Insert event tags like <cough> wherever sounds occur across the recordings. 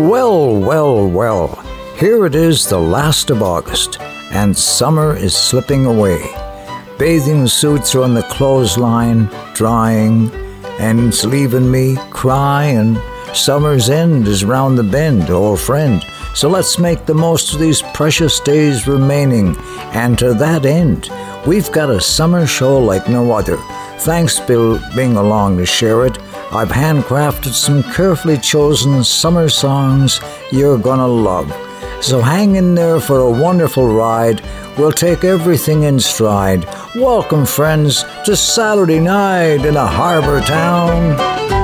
Well, well, well. Here it is, the last of August, and summer is slipping away. Bathing suits are on the clothesline, drying, and it's leaving me crying. Summer's end is round the bend, old friend. So let's make the most of these precious days remaining. And to that end, we've got a summer show like no other. Thanks, Bill, being along to share it. I've handcrafted some carefully chosen summer songs you're gonna love. So hang in there for a wonderful ride. We'll take everything in stride. Welcome, friends, to Saturday night in a harbor town.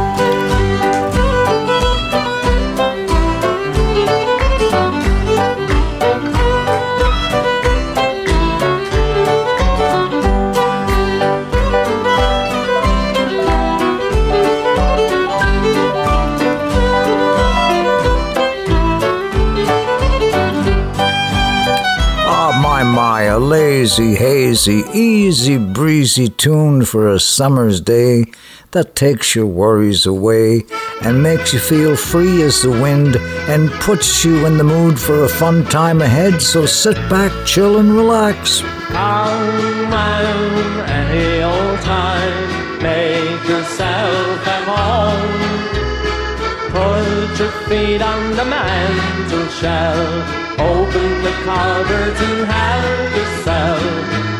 Lazy, hazy, easy breezy tune for a summer's day that takes your worries away and makes you feel free as the wind and puts you in the mood for a fun time ahead. So sit back, chill, and relax. Come on, any old time, make yourself at home. Put your feet on the mantel shelf Open the cupboards and have yourself.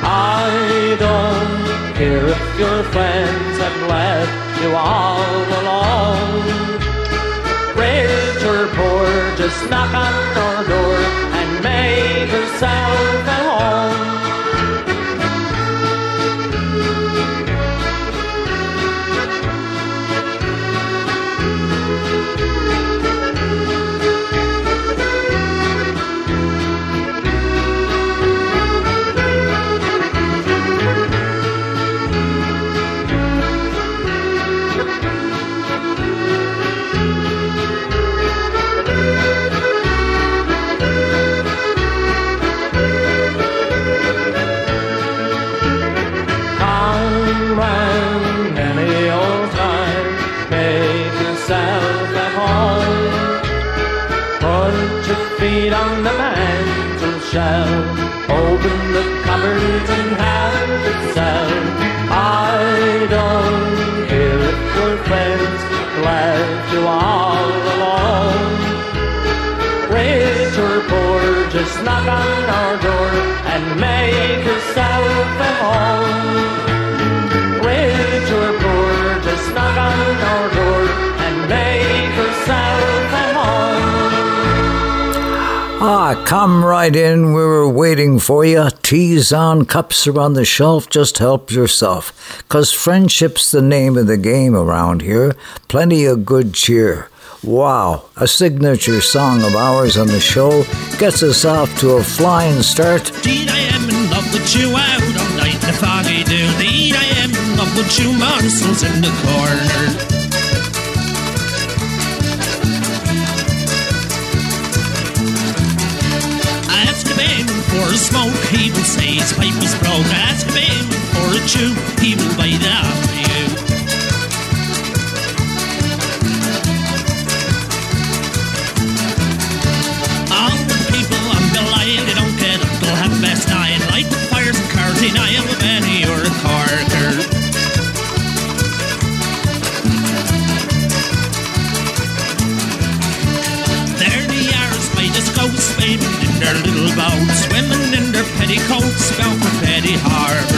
I don't care if your friends have left you all alone. Rich or poor, just knock on our door and make yourself Don't care if your friends left you all alone. Rich or poor, just knock on our door and make yourself at home. Ah, come right in. We were waiting for you. Teas on, cups are on the shelf. Just help yourself. Cause friendship's the name of the game around here. Plenty of good cheer. Wow, a signature song of ours on the show gets us off to a flying start. Indeed, I am in love with you out all night in the foggy dew. Indeed, I am in love with you, monsters in the corner. For smoke, he will say his pipe is broke. Ask him for a chew, he will it off for you. All the people on the they don't get up till half past nine. Light the fires and cars in Iowa, Benny or a Corker. There they are, the scouts, baby their little boats, in petticoats, bound for Petty Harbor.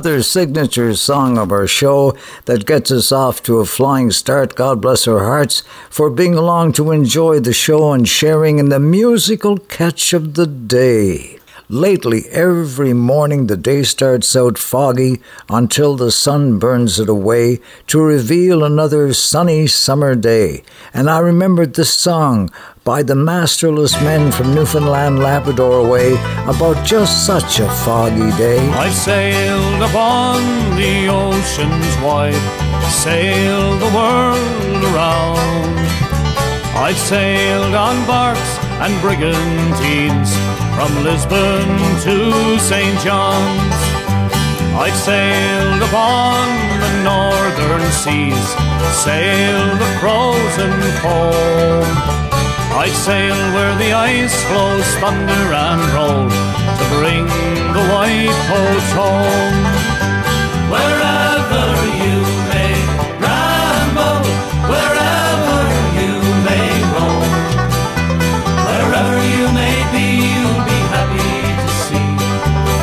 Another signature song of our show that gets us off to a flying start. God bless our hearts for being along to enjoy the show and sharing in the musical catch of the day. Lately, every morning the day starts out foggy until the sun burns it away to reveal another sunny summer day. And I remembered this song by the masterless men from Newfoundland, Labrador way about just such a foggy day. I've sailed upon the oceans wide, sailed the world around. I've sailed on barks and brigantines from Lisbon to St. John's. I've sailed upon the northern seas, sailed the frozen foam. I've sailed where the ice flows thunder and roll to bring the white coats home. Wherever you may ramble, wherever you may roam, wherever you may be, you'll be happy to see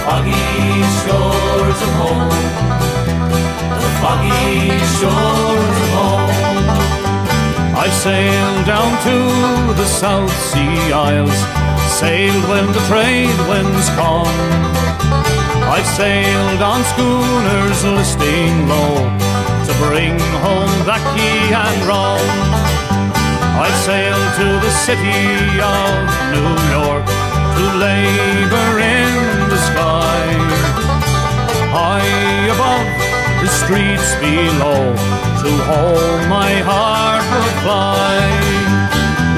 foggy shores of home. The foggy shores. I've sailed down to the South Sea Isles, sailed when the trade winds come. I've sailed on schooners listing low to bring home baccy and rum. I've sailed to the city of New York to labor in the sky. High above the streets below, to hold my heart fly.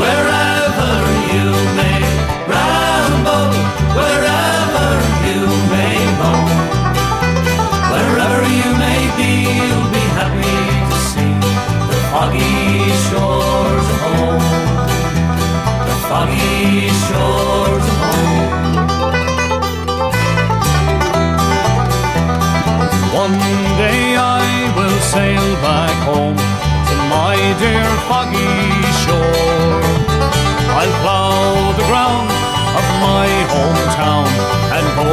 Wherever you may ramble, wherever you may roam, wherever you may be, you'll be happy to see the foggy shores of home. The foggy shores of home. One day I will sail back home to my dear foggy hometown and go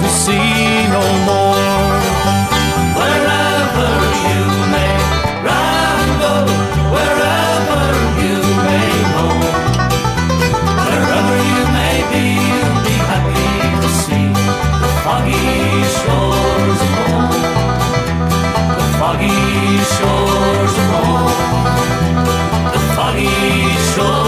to sea no more. Wherever you may ramble, wherever you may roam, wherever you may be, you'll be happy to see the foggy shores of home. The foggy shores of home. The foggy shores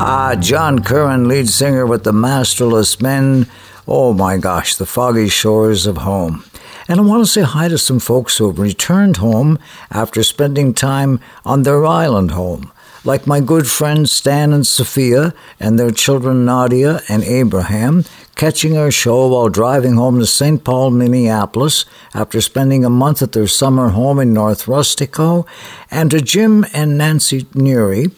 Ah, John Curran, lead singer with the Masterless Men. Oh my gosh, the foggy shores of home. And I want to say hi to some folks who have returned home after spending time on their island home, like my good friends Stan and Sophia and their children Nadia and Abraham, catching our show while driving home to St. Paul, Minneapolis, after spending a month at their summer home in North Rustico, and to Jim and Nancy Neary,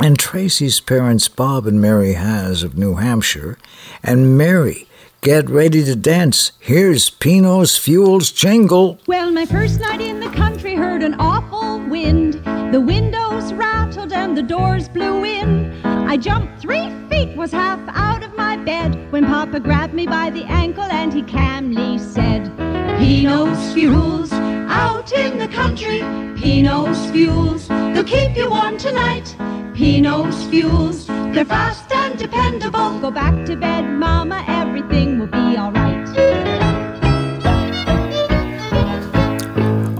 and Tracy's parents, Bob and Mary Has of New Hampshire, and Mary, get ready to dance. Here's Pino's Fuels Jingle. Well, my first night in the country heard an awful wind. The windows rattled and the doors blew in. I jumped three feet, was half out of my bed when Papa grabbed me by the ankle and he calmly said, Pinos fuels out in the country. Pinos fuels, they'll keep you warm tonight. Pinos fuels, they're fast and dependable. Go back to bed, Mama, everything will be alright.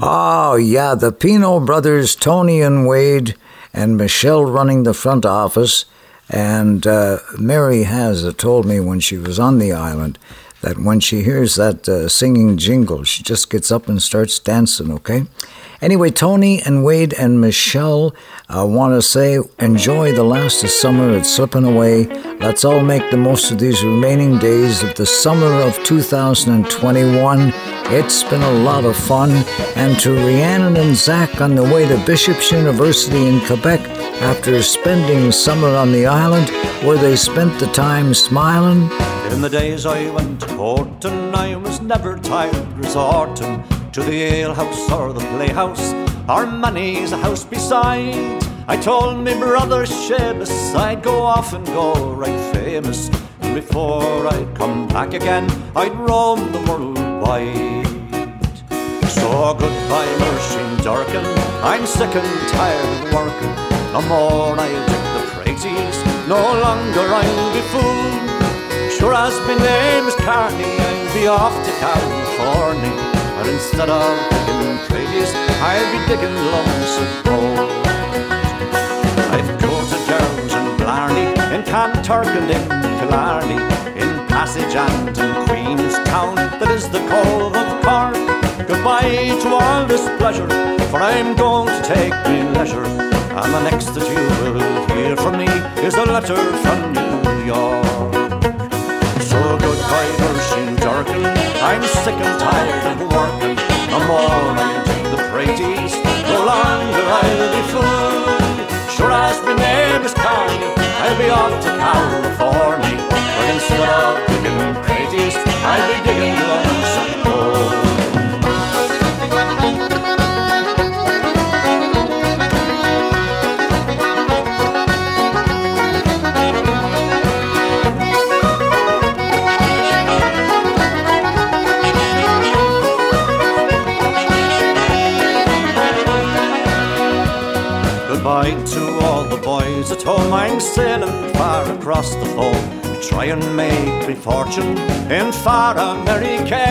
Oh, yeah, the Pino brothers, Tony and Wade, and Michelle running the front office. And uh, Mary has told me when she was on the island that when she hears that uh, singing jingle, she just gets up and starts dancing, okay? Anyway, Tony and Wade and Michelle uh, want to say enjoy the last of summer. It's slipping away. Let's all make the most of these remaining days of the summer of 2021. It's been a lot of fun. And to Rhiannon and Zach on the way to Bishop's University in Quebec after spending summer on the island where they spent the time smiling. In the days I went to Porton, I was never tired resorting to the alehouse or the playhouse or many's a house beside. I told me brother Seamus I'd go off and go right famous. And before I'd come back again, I'd roam the world wide. So goodbye, Muirsheen Durkin. I'm sick and tired of working. No more I'll take the praises, no longer I'll be fooled. Sure as my name is Carney, I'll be off to California. And instead of digging praises, I'll be digging lumps of gold. I've courted girls in Blarney, in Kanturk and in Killarney, in Passage and in Queenstown, that is the Cove of Cork. Goodbye to all this pleasure, for I'm going to take me leisure. And the next that you will hear from me is a letter from New York. So goodbye, Muirsheen Durkin. I'm sick and tired of working. No more I'll take the praties. No longer I'll be fooled. Sure as my name is Carney, I'll be off to California. But instead of digging praties, I'll be digging of gold. Across the foam to try and make me fortune in far America.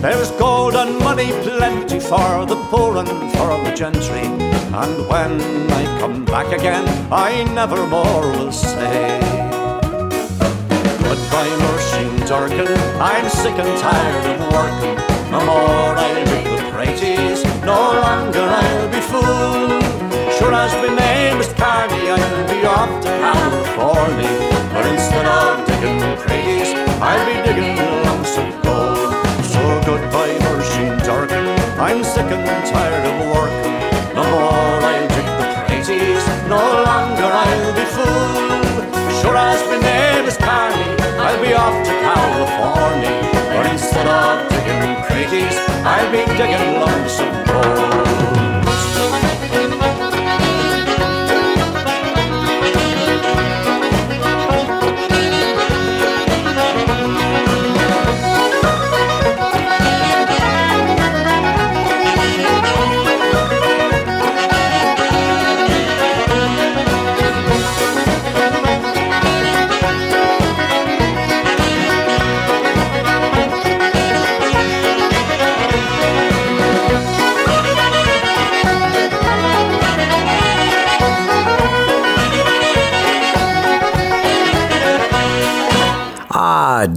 There's gold and money plenty for the poor and for the gentry. And when I come back again, I never more will say. Goodbye, Muirsheen Durkin. I'm sick and tired of working. No more I'll be the praties. No longer I'll be fooled. Sure as my name is Carney, I'll be off to California. But instead of digging praties, I'll be digging lumps of gold. So goodbye, Muirsheen Durkin. I'm sick and tired of working. No more I'll dig the praties. No longer I'll be fooled. Sure as my name is Carney, I'll be off to California. But instead of digging praties, I'll be digging lumps of gold.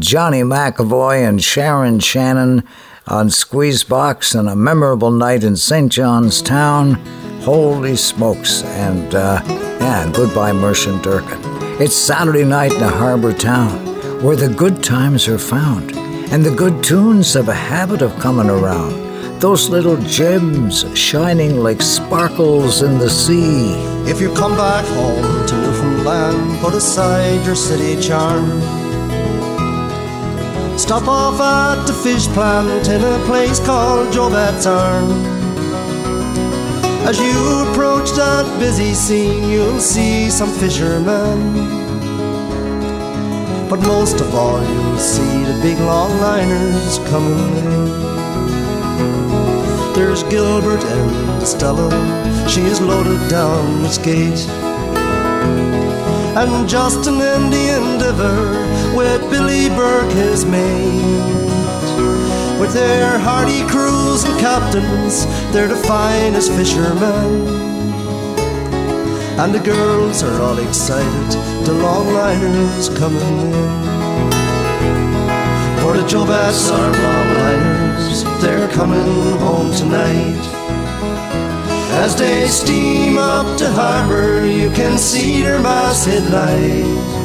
Johnny McEvoy and Sharon Shannon on Squeezebox on a memorable night in St. John's Town. Holy smokes. And, uh, yeah, goodbye, Muirsheen Durkin. It's Saturday night in a harbor town where the good times are found and the good tunes have a habit of coming around. Those little gems shining like sparkles in the sea. If you come back home to Newfoundland, put aside your city charm. Stop off at the fish plant in a place called Joe Batt's Arm. As you approach that busy scene, you'll see some fishermen. But most of all, you'll see the big long liners coming in. There's Gilbert and Stella, she is loaded down with skate. And Justin and the Endeavour with Burke, his mate. With their hardy crews and captains, they're the finest fishermen. And the girls are all excited, the longliners coming in. For the Joe Batt's Arm longliners, they're coming home tonight. As they steam up to harbor, you can see their masthead light.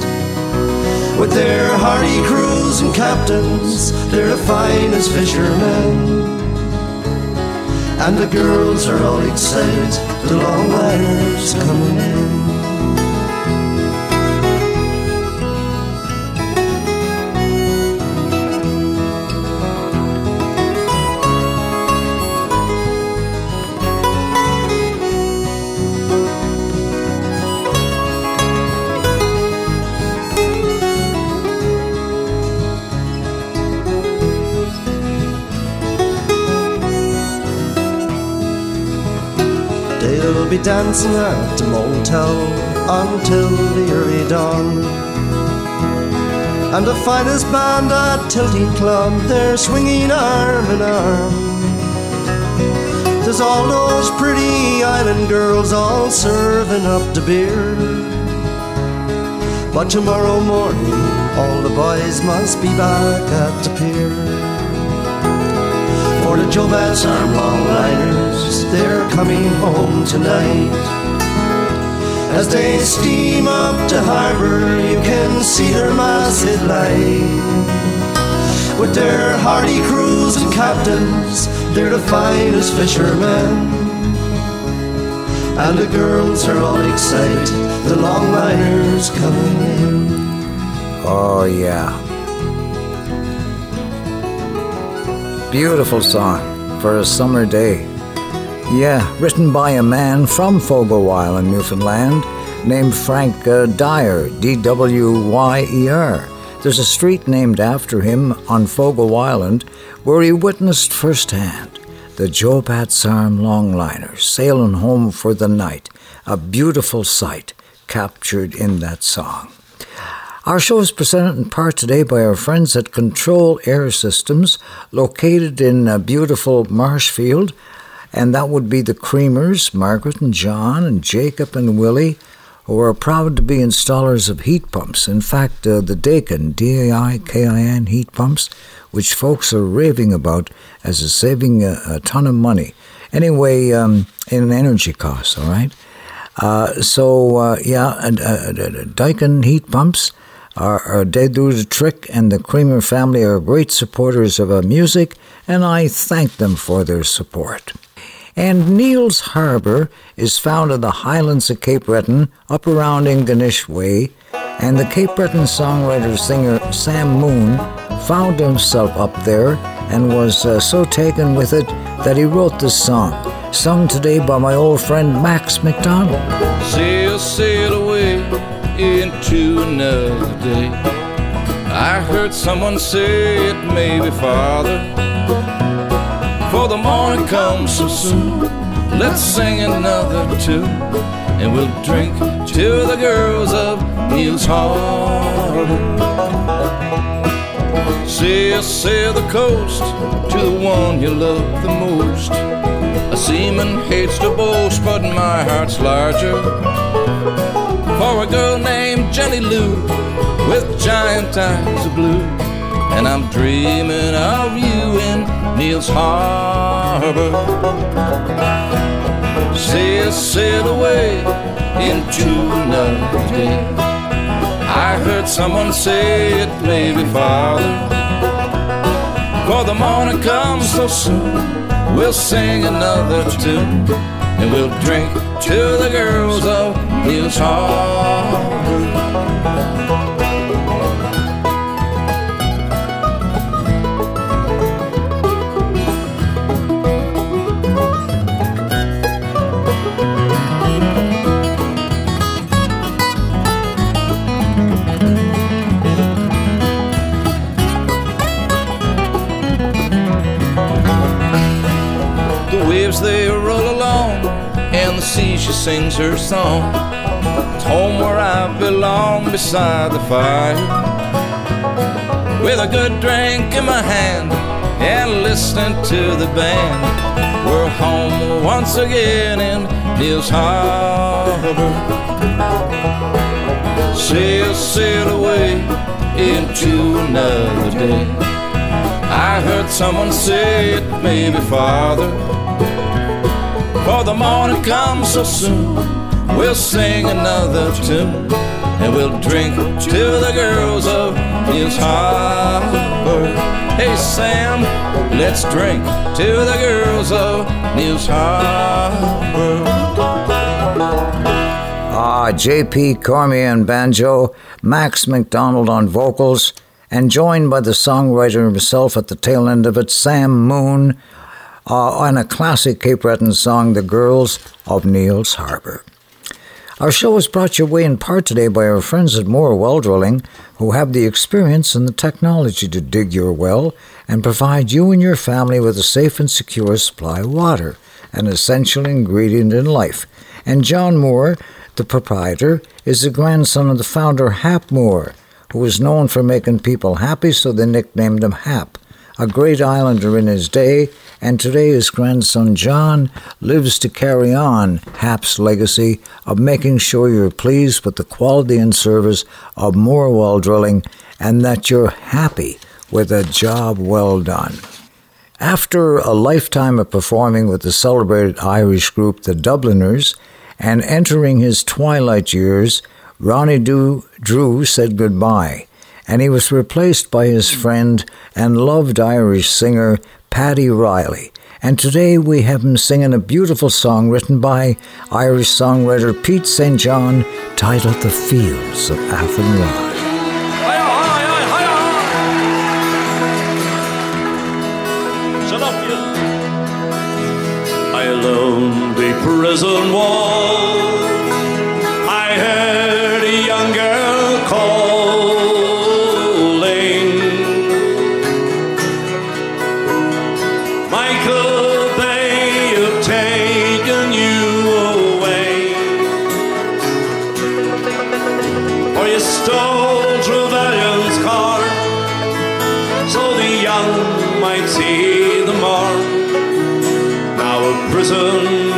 With their hardy crews and captains, they're the finest fishermen. And the girls are all excited, the long longliners coming in. Be dancing at the motel until the early dawn. And the finest band at Tilting Club, they're swinging arm in arm. There's all those pretty island girls all serving up the beer. But tomorrow morning, all the boys must be back at the pier for the Joe Batt's Arm Longliners. They're coming home tonight. As they steam up to harbor, you can see their masthead light. With their hardy crews and captains, they're the finest fishermen. And the girls are all excited, the longliners coming in. Oh, yeah. Beautiful song for a summer day. Yeah, written by a man from Fogo Island, Newfoundland, named Frank uh, Dwyer, D W Y E R. There's a street named after him on Fogo Island where he witnessed firsthand the Joe Arm longliners sailing home for the night. A beautiful sight captured in that song. Our show is presented in part today by our friends at Control Air Systems, located in a beautiful Marshfield, and that would be the Creamers, Margaret and John, and Jacob and Willie, who are proud to be installers of heat pumps. In fact, uh, the Daikin, D A I K I N heat pumps, which folks are raving about as a saving a, a ton of money. Anyway, um, in energy costs, all right? Uh, so, uh, yeah, uh, Daikin heat pumps are, are, they do the trick, and the Creamer family are great supporters of our music, and I thank them for their support. And Neil's Harbour is found in the highlands of Cape Breton, up around Ingonish Way, and the Cape Breton songwriter singer Sam Moon found himself up there and was uh, so taken with it that he wrote this song, sung today by my old friend Max McDonald. Sail, sail away into another day. I heard someone say it may be farther. For the morning comes so soon. Let's sing another tune, and we'll drink to the girls of Neil's Harbor. Sail, sail the coast to the one you love the most. A seaman hates to boast, but my heart's larger for a girl named Jenny Lou with giant eyes of blue. And I'm dreaming of you in Neil's Harbor. Sail, sail away into another day. I heard someone say it may be farther. For the morning comes so soon, we'll sing another tune and we'll drink to the girls of Neil's Harbor. She sings her song. It's home where I belong beside the fire. With a good drink in my hand and listening to the band. We're home once again in Neil's Harbor. Sail, sail away into another day. I heard someone say it may be farther. For the morning comes so soon, we'll sing another tune. And we'll drink to the girls of Neil's Harbor. Hey Sam, let's drink to the girls of Neil's Harbor. Ah, J.P. Cormier on banjo, Max McDonald on vocals, and joined by the songwriter himself at the tail end of it, Sam Moon, uh, on a classic Cape Breton song, The Girls of Neil's Harbor. Our show is brought your way in part today by our friends at Moore Well Drilling, who have the experience and the technology to dig your well and provide you and your family with a safe and secure supply of water, an essential ingredient in life. And John Moore, the proprietor, is the grandson of the founder, Hap Moore, who was known for making people happy, so they nicknamed him Hap a great islander in his day, and today his grandson John lives to carry on Hap's legacy of making sure you're pleased with the quality and service of Moore Well Drilling and that you're happy with a job well done. After a lifetime of performing with the celebrated Irish group the Dubliners and entering his twilight years, Ronnie Drew said goodbye and he was replaced by his friend and loved Irish singer Paddy Reilly. And today we have him singing a beautiful song written by Irish songwriter Pete St. John titled The Fields of Athenry.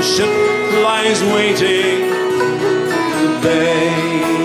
ship lies waiting today.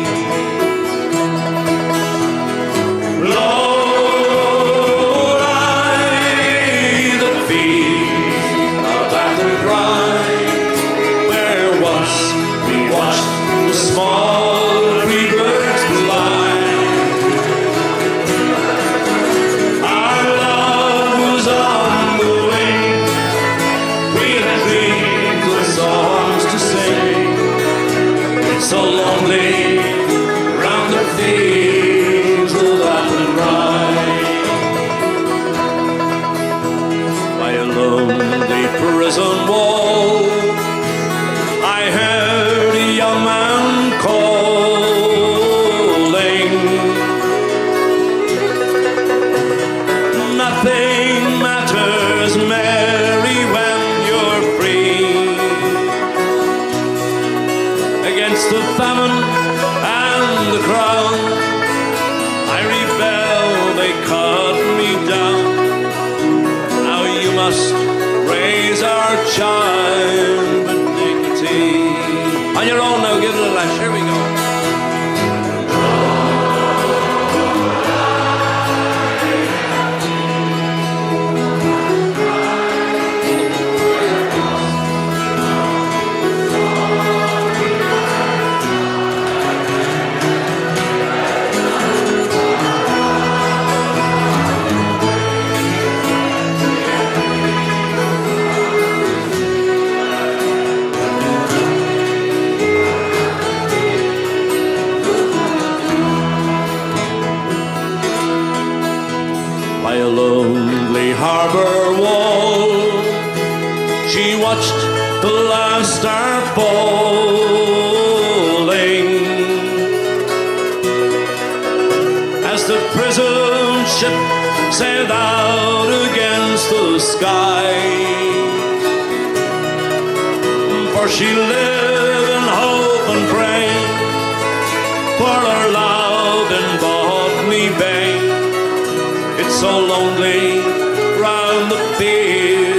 are falling as the prison ship sailed out against the sky. For she lived in hope and prayed for her love in Botany Bay. It's so lonely round the field.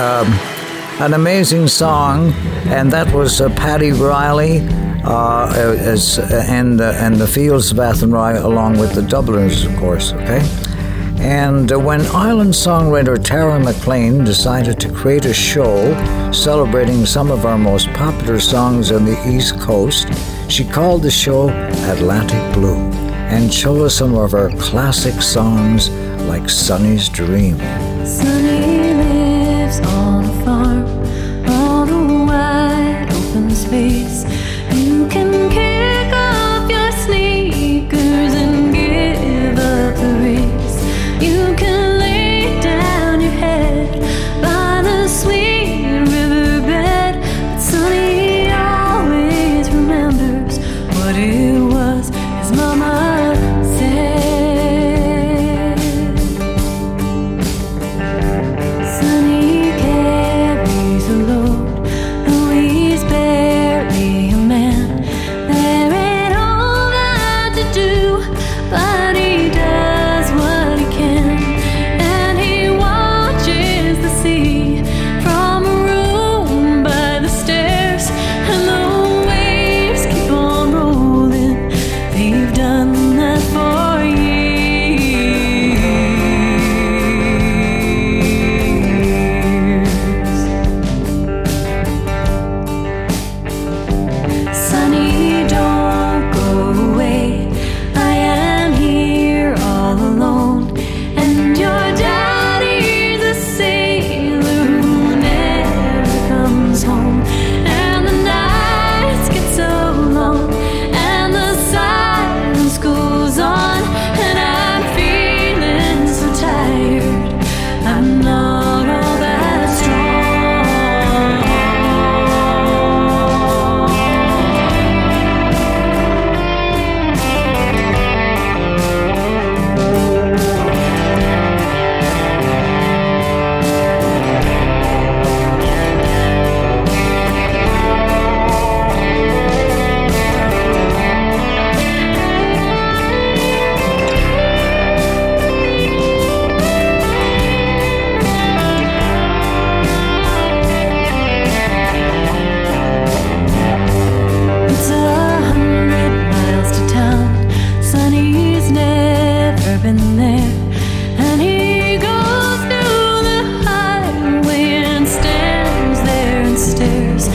um, an amazing song, and that was uh, Paddy Reilly uh, as, uh, and, uh, and the Fields of Athenry, along with the Dubliners, of course, okay? And uh, when Island songwriter Tara MacLean decided to create a show celebrating some of our most popular songs on the East Coast, she called the show Atlantic Blue and chose some of our classic songs like Sonny's Dream. Sunny. he's never been there. And he goes the highway and stands there and stares.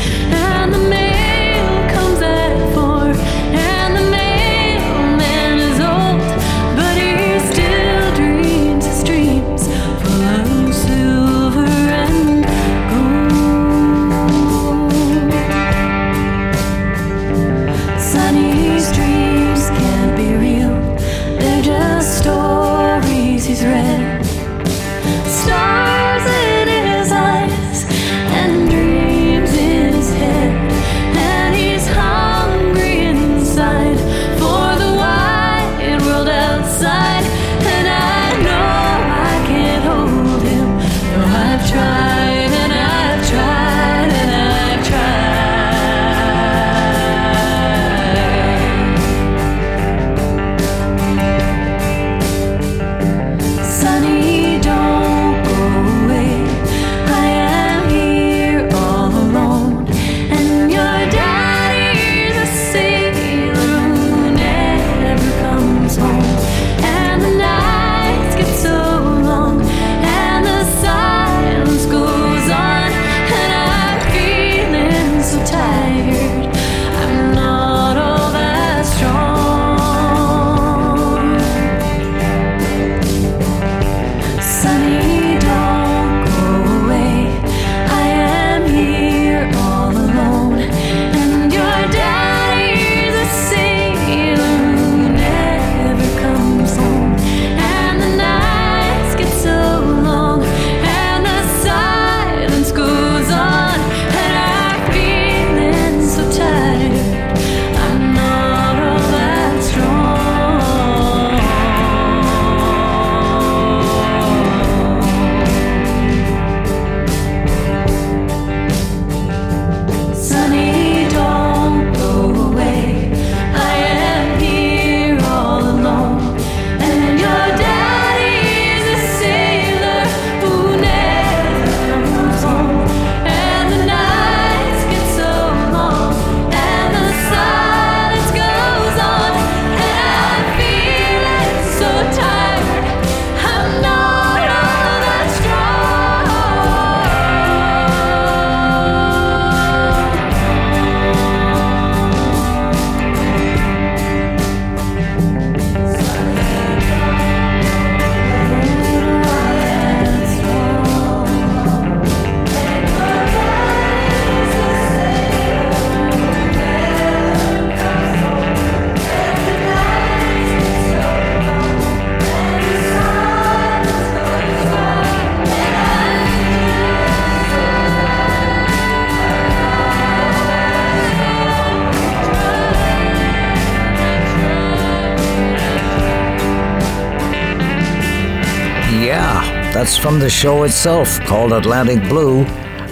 From the show itself called Atlantic Blue,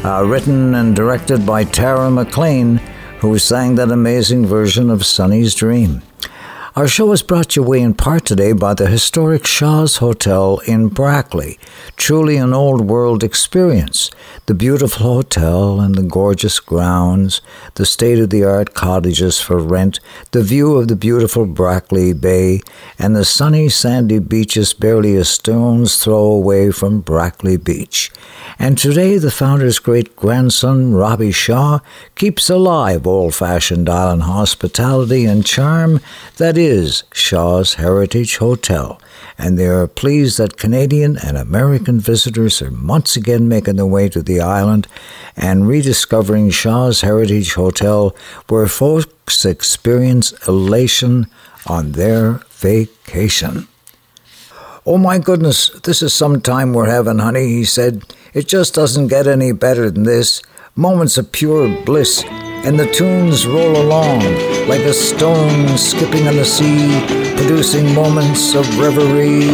uh, written and directed by Tara MacLean, who sang that amazing version of Sonny's Dream. Our show is brought to you in part today by the historic Shaw's Hotel in Brackley. Truly an old world experience. The beautiful hotel and the gorgeous grounds, the state of the art cottages for rent, the view of the beautiful Brackley Bay, and the sunny sandy beaches barely a stone's throw away from Brackley Beach. And today, the founder's great grandson, Robbie Shaw, keeps alive old fashioned island hospitality and charm that is Shaw's Heritage Hotel. And they are pleased that Canadian and American visitors are once again making their way to the island and rediscovering Shaw's Heritage Hotel, where folks experience elation on their vacation. Oh my goodness, this is some time we're having, honey, he said. It just doesn't get any better than this. Moments of pure bliss, and the tunes roll along like a stone skipping on the sea, producing moments of reverie.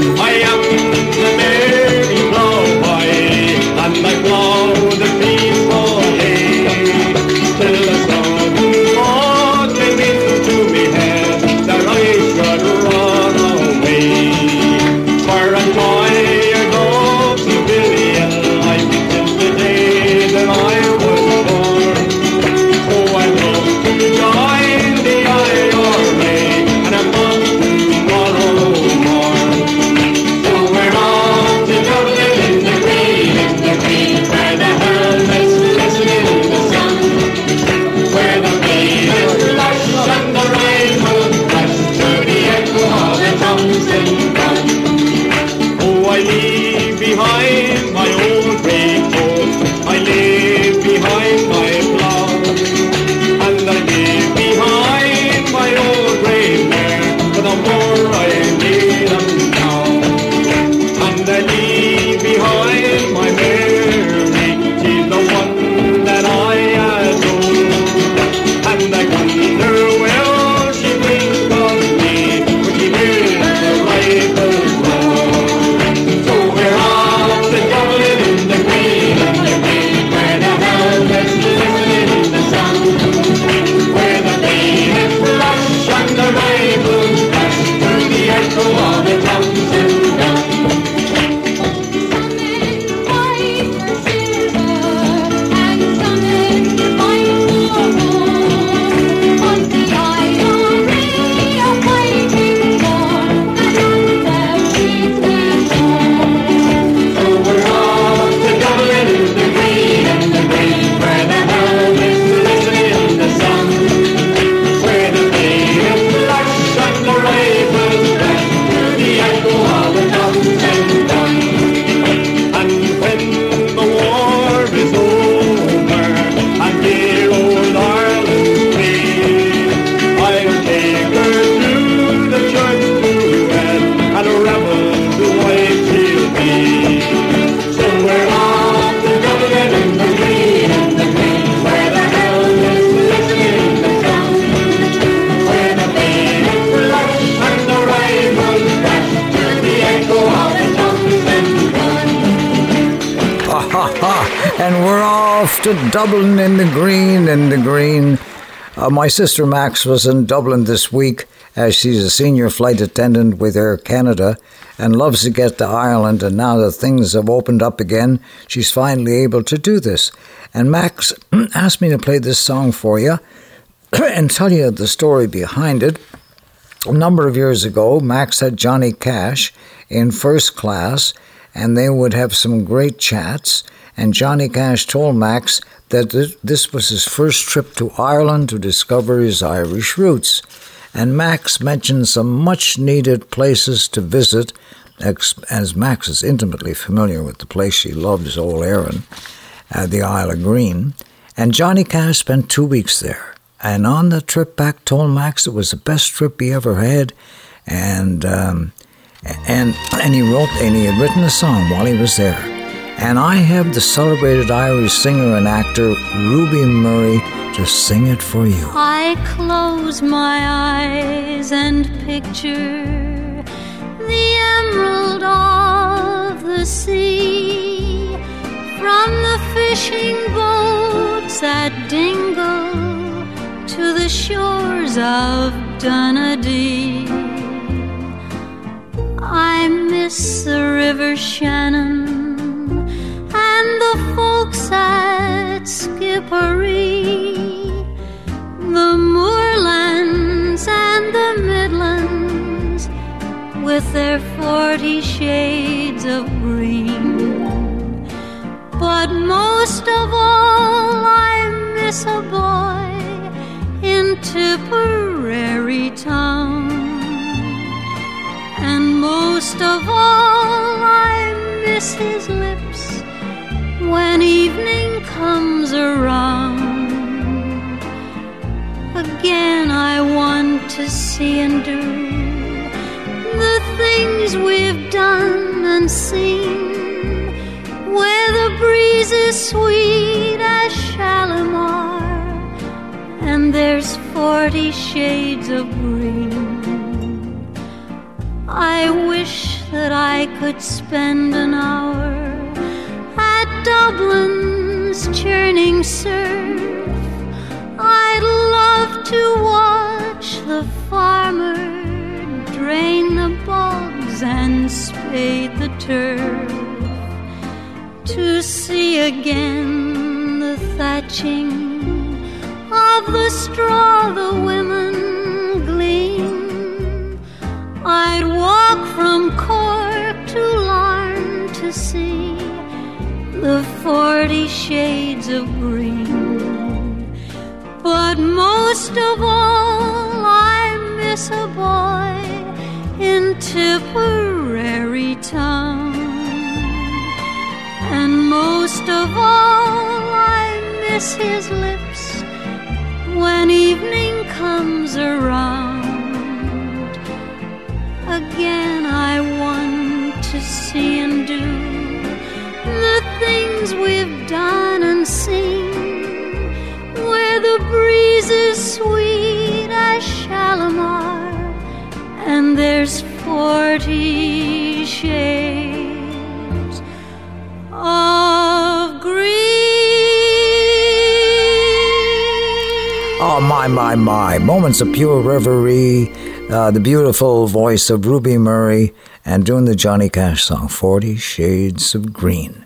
Dublin in the green, in the green. Uh, my sister Max was in Dublin this week as she's a senior flight attendant with Air Canada and loves to get to Ireland. And now that things have opened up again, she's finally able to do this. And Max <clears throat> asked me to play this song for you <clears throat> and tell you the story behind it. A number of years ago, Max had Johnny Cash in first class, and they would have some great chats. And Johnny Cash told Max that this was his first trip to Ireland to discover his Irish roots. And Max mentioned some much needed places to visit, as Max is intimately familiar with the place she loves, Old Erin, at the Isle of Green. And Johnny Cash spent two weeks there. And on the trip back, told Max it was the best trip he ever had. And um, and and he wrote and he had written a song while he was there. And I have the celebrated Irish singer and actor Ruby Murray to sing it for you. I close my eyes and picture the emerald of the sea. From the fishing boats at Dingle to the shores of Dunardee. I miss the River Shannon at Skibbereen, the moorlands and the midlands with their forty shades of green. But most of all, I miss a boy in Tipperary town. And most of all, I miss his lips when evening comes around. Again, I want to see and do the things we've done and seen, where the breeze is sweet as Shalimar, and there's forty shades of green. I wish that I could spend an hour at Dublin's churning surf. I'd love to watch the farmer drain the bogs and spade the turf. To see again the thatching of the straw the women glean. I'd walk from Cork to Larne to see the forty shades of green. But most of all, I miss a boy in Tipperary town. And most of all, I miss his lips when evening comes around. Again, I want to see and do things we've done and seen, where the breeze is sweet as Shalimar, and there's forty shades of green. Oh, my, my, my. Moments of pure reverie. Uh, the beautiful voice of Ruby Murray and doing the Johnny Cash song, 40 Shades of Green.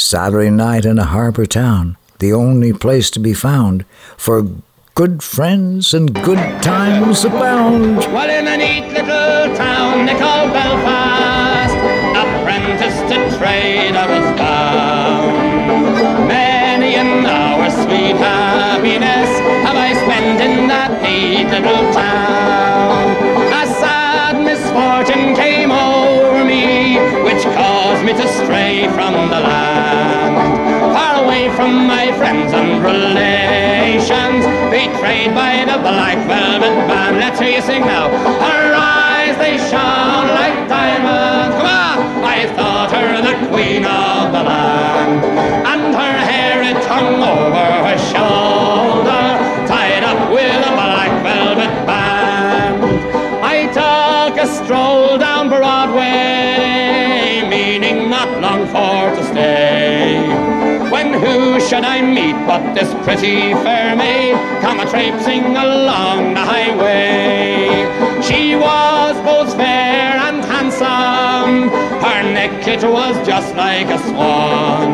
Saturday night in a harbor town, the only place to be found for good friends and good times abound. Well, in a neat little town they call Belfast, apprentice to trade I was bound. Many an hour sweet happiness have I spent in that neat little town. A sad misfortune came caused me to stray from the land. Far away from my friends and relations, betrayed by the black velvet band. Let's hear you sing now. Eyes, they shone like diamonds. Come on! I thought her the queen of the land. And her hair, it hung over her shoulder, tied up with a black velvet band. I took a stroll down Broadway, who should I meet but this pretty fair maid come a traipsing along the highway? She was both fair and handsome. Her neck it was just like a swan,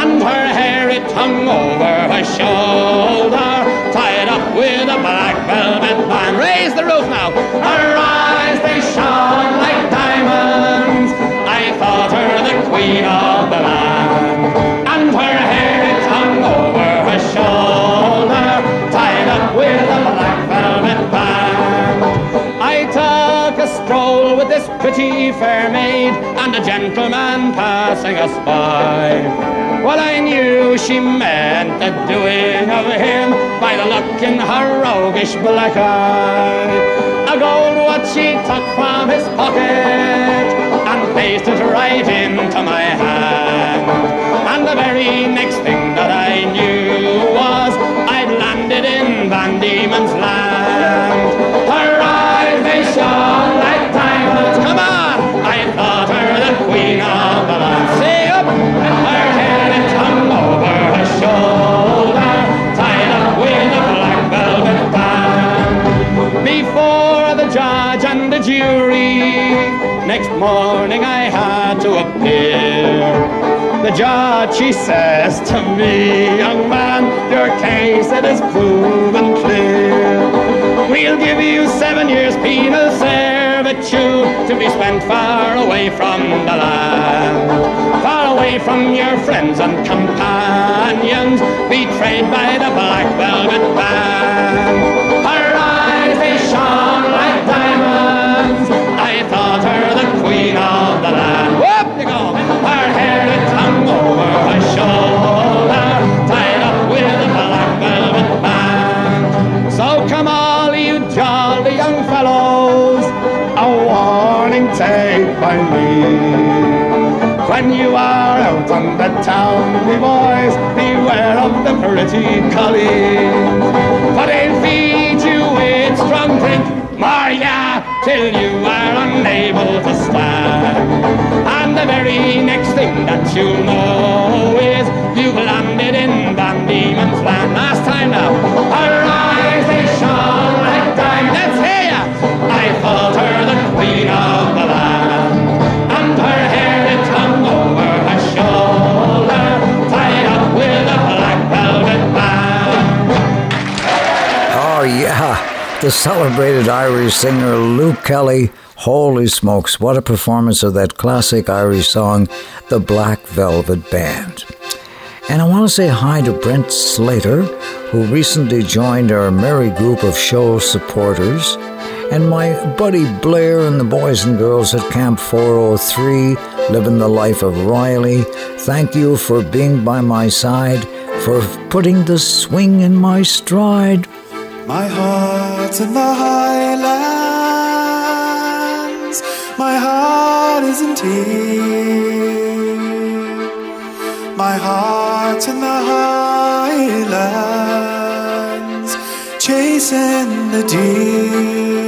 and her hair it hung over her shoulder, tied up with a black velvet band. Raise the roof now. Her eyes they shone like diamonds. I thought her the queen of pretty fair maid and a gentleman passing us by. Well, I knew she meant the doing of him by the look in her roguish black eye. A gold watch she took from his pocket and placed it right into my hand. And the very next thing that I knew was I'd landed in Van Diemen's land. Next morning I had to appear. The judge, she says to me, young man, your case it is proven clear. We'll give you seven years penal servitude to be spent far away from the land, far away from your friends and companions, betrayed by the black velvet band. The town, me boys, beware of the pretty collies. For they'll feed you with strong drink, Maria, till you are unable to stand. And the very next thing that you'll know is you've landed in Van Diemen's land. Last time now, eyes they shone like diamonds. Let's hear ya. I her the queen of the land, The celebrated Irish singer Luke Kelly. Holy smokes, what a performance of that classic Irish song, The Black Velvet Band. And I want to say hi to Brent Slater, who recently joined our merry group of show supporters, and my buddy Blair and the boys and girls at Camp 403, living the life of Riley. Thank you for being by my side, for putting the swing in my stride. My heart's in the highlands. My heart is in tears. My heart's in the highlands, chasing the deer,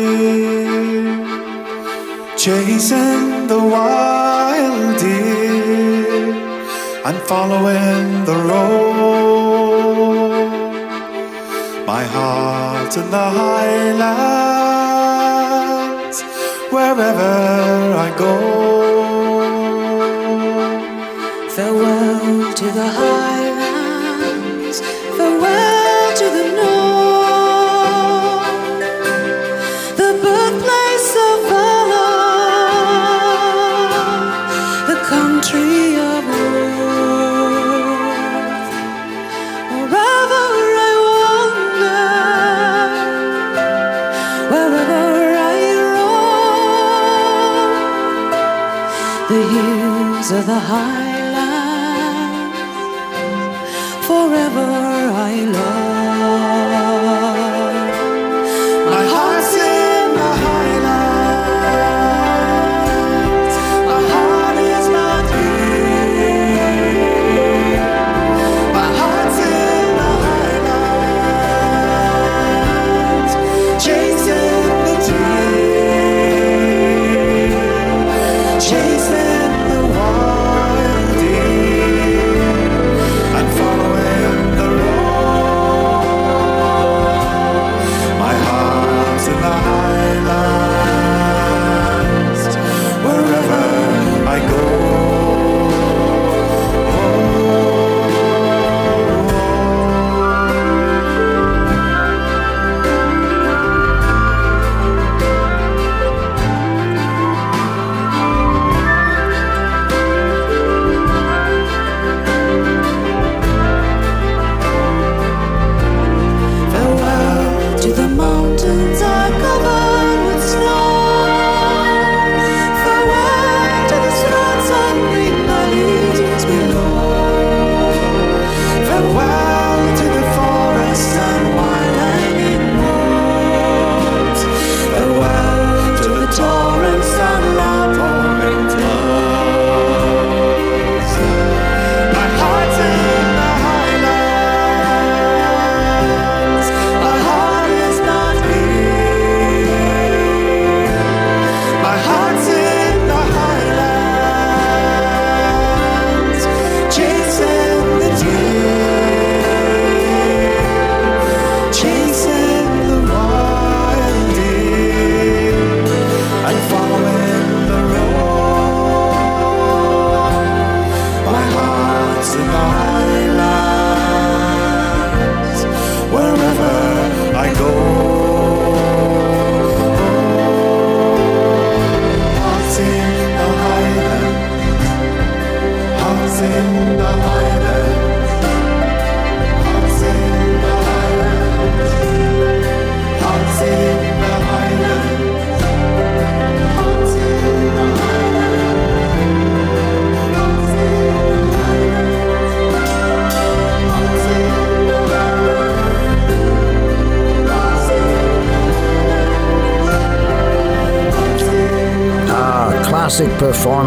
chasing the wild deer, and following the road. My heart in the highlands, wherever I go. Farewell to the highlands, of the highlands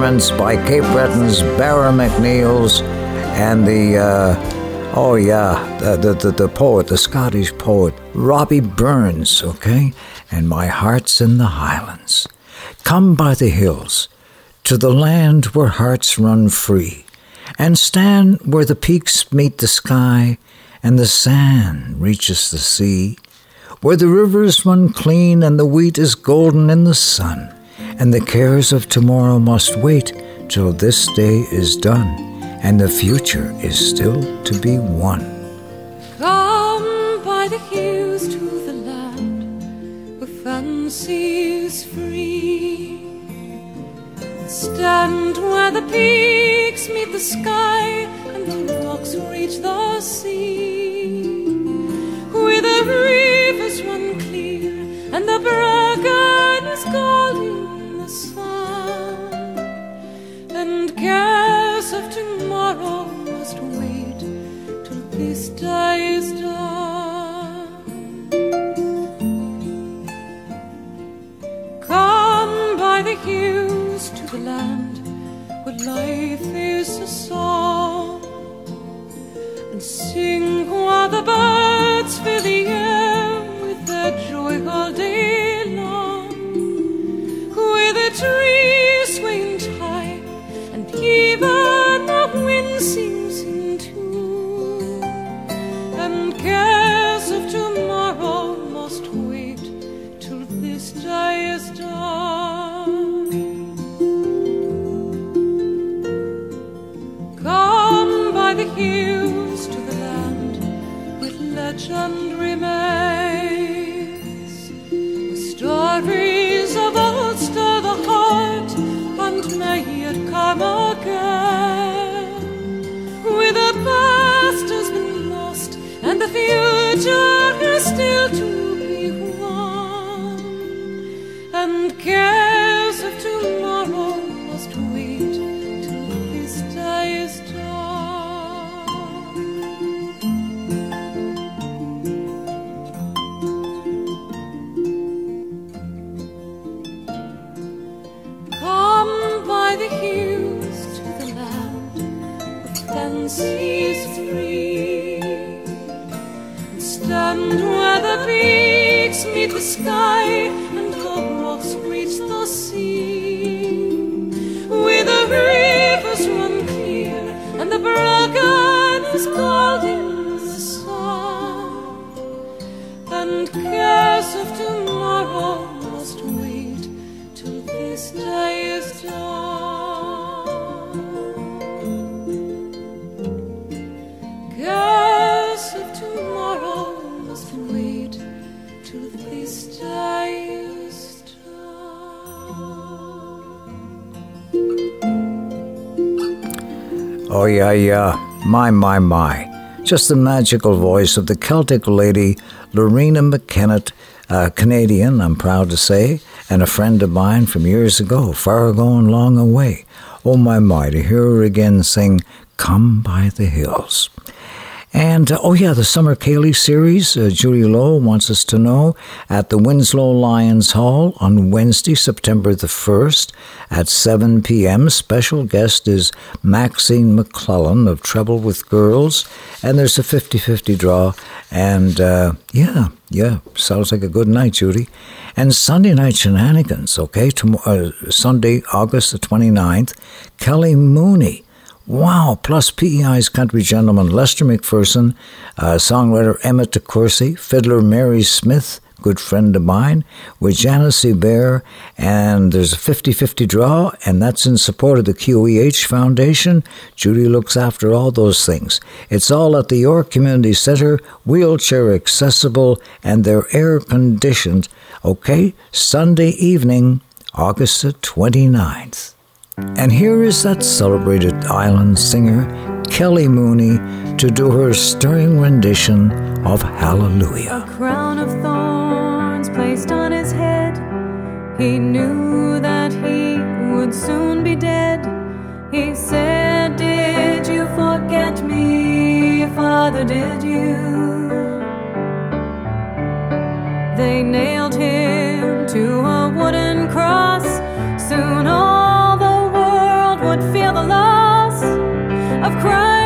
by Cape Breton's Barra MacNeils and the, uh, oh yeah, the, the, the, the poet, the Scottish poet, Robbie Burns, okay? And My Heart's in the Highlands. Come by the hills, to the land where hearts run free, and stand where the peaks meet the sky and the sand reaches the sea, where the rivers run clean and the wheat is golden in the sun, and the cares of tomorrow must wait till this day is done, and the future is still to be won. Come by the hills to the land where fancy is free. Stand where the peaks meet the sky legend remains. Where stories of old stir the heart and may it come again. Where the past has been lost and the future is still My, my, my. Just the magical voice of the Celtic lady Loreena McKennitt, a Canadian, I'm proud to say, and a friend of mine from years ago, far gone long away. Oh, my, my, to hear her again sing Come by the Hills. And, uh, oh yeah, the Summer Ceilidh series, uh, Julie Lowe wants us to know, at the Winsloe Lions Hall on Wednesday, September the 1st at 7 p.m. Special guest is Maxine McClellan of Trouble with Girls. And there's a 50 50 draw. And, uh, yeah, yeah, sounds like a good night, Judy. And Sunday night shenanigans, okay? Tom- uh, Sunday, August the 29th, Kelly Mooney. Wow, plus PEI's country gentleman Lester McPherson, uh, songwriter Emmett DeCourcy, fiddler Mary Smith, good friend of mine, with Janice Bear, and there's a 50-50 draw, and that's in support of the QEH Foundation. Judy looks after all those things. It's all at the York Community Center, wheelchair accessible, and they're air conditioned. Okay, Sunday evening, August the 29th. And here is that celebrated island singer, Kelly Mooney, to do her stirring rendition of Hallelujah. crown of thorns placed on his head. He knew that he would soon be dead. He said, Did you forget me, Father? Did you? They nailed him to a wooden cross. Soon all would feel the loss of Christ.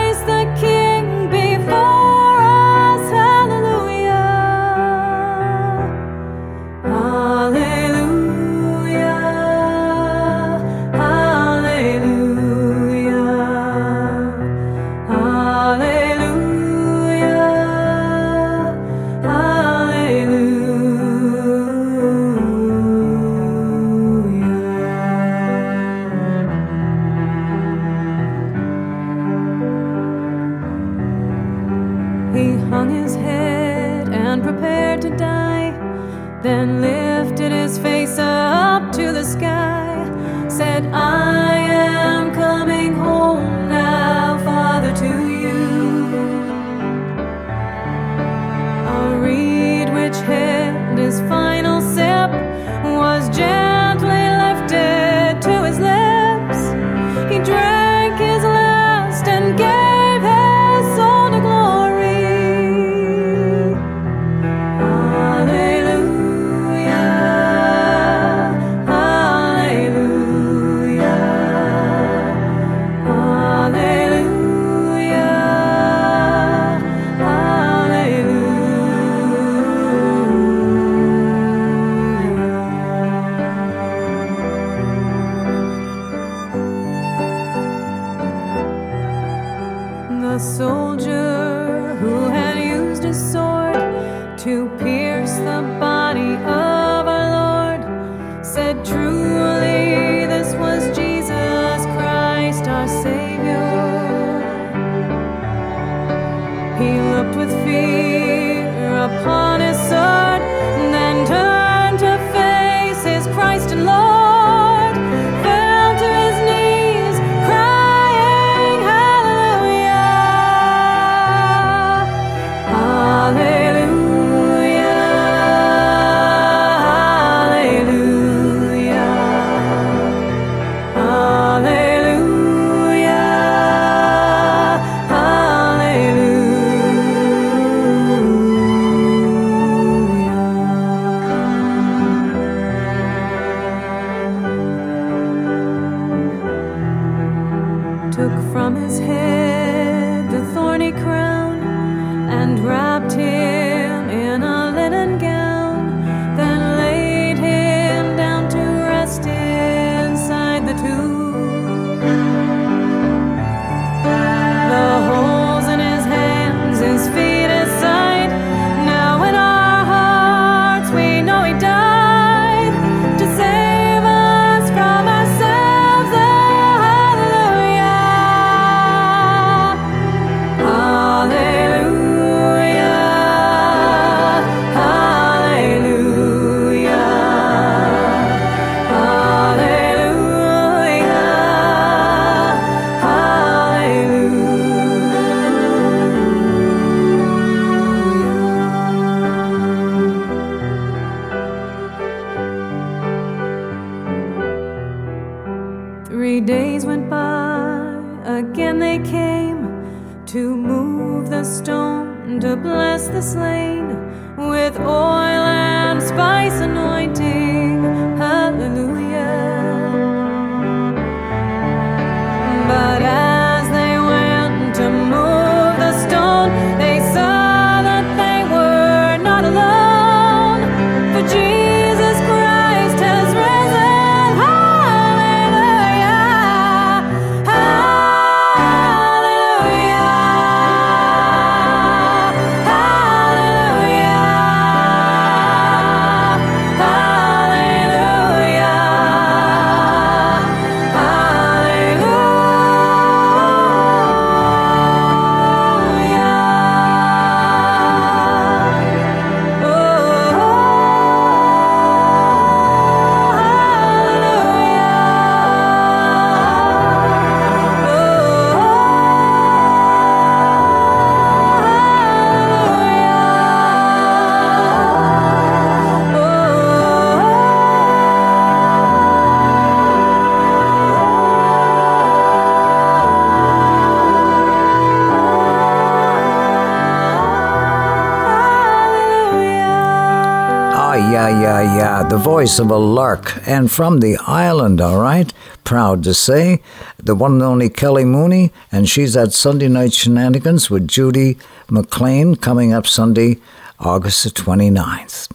Voice of a lark. And from the island, all right? Proud to say. The one and only Kelly Mooney. And she's at Sunday Night Shenanigans with Judy McLean coming up Sunday, August the 29th.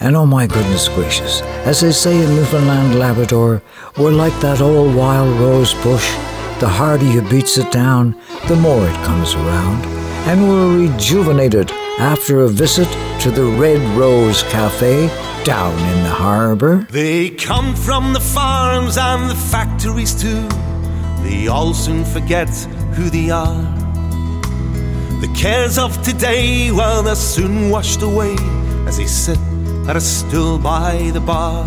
And oh my goodness gracious, as they say in Newfoundland, Labrador, we're like that old wild rose bush. The harder you beats it down, the more it comes around. And we're rejuvenated after a visit to the Red Rose Cafe down in the harbor. They come from the farms and the factories too. They all soon forget who they are. The cares of today, well, they're soon washed away as they sit at a stool by the bar.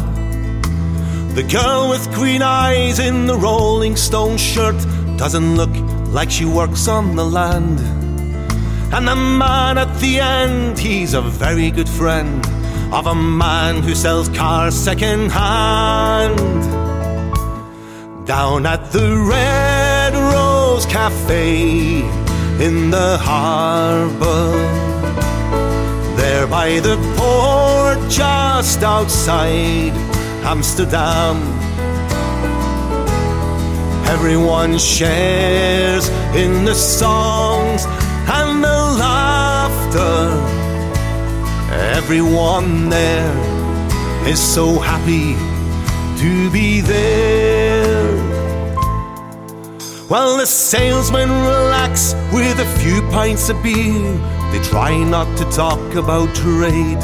The girl with green eyes in the Rolling Stone shirt doesn't look like she works on the land. And the man at the end, he's a very good friend of a man who sells cars second hand. Down at the Red Rose Cafe in the harbor, there by the port just outside Amsterdam. Everyone shares in the songs and the laughter. Everyone there is so happy to be there. While the salesmen relax with a few pints of beer, they try not to talk about trade.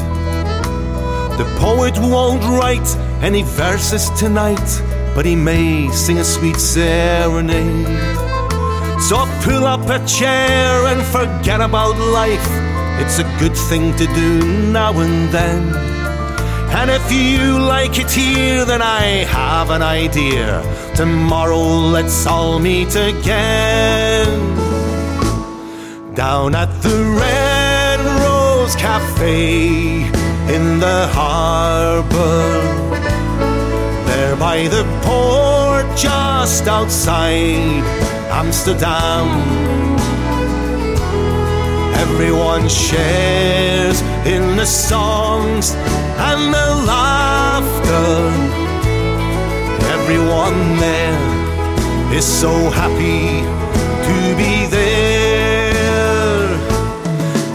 The poet won't write any verses tonight, but he may sing a sweet serenade. So pull up a chair and forget about life. It's a good thing to do now and then. And if you like it here, then I have an idea. Tomorrow let's all meet again. Down at the Red Rose Cafe in the harbor. There by the port just outside Amsterdam. Everyone shares in the songs and the laughter. Everyone there is so happy to be there.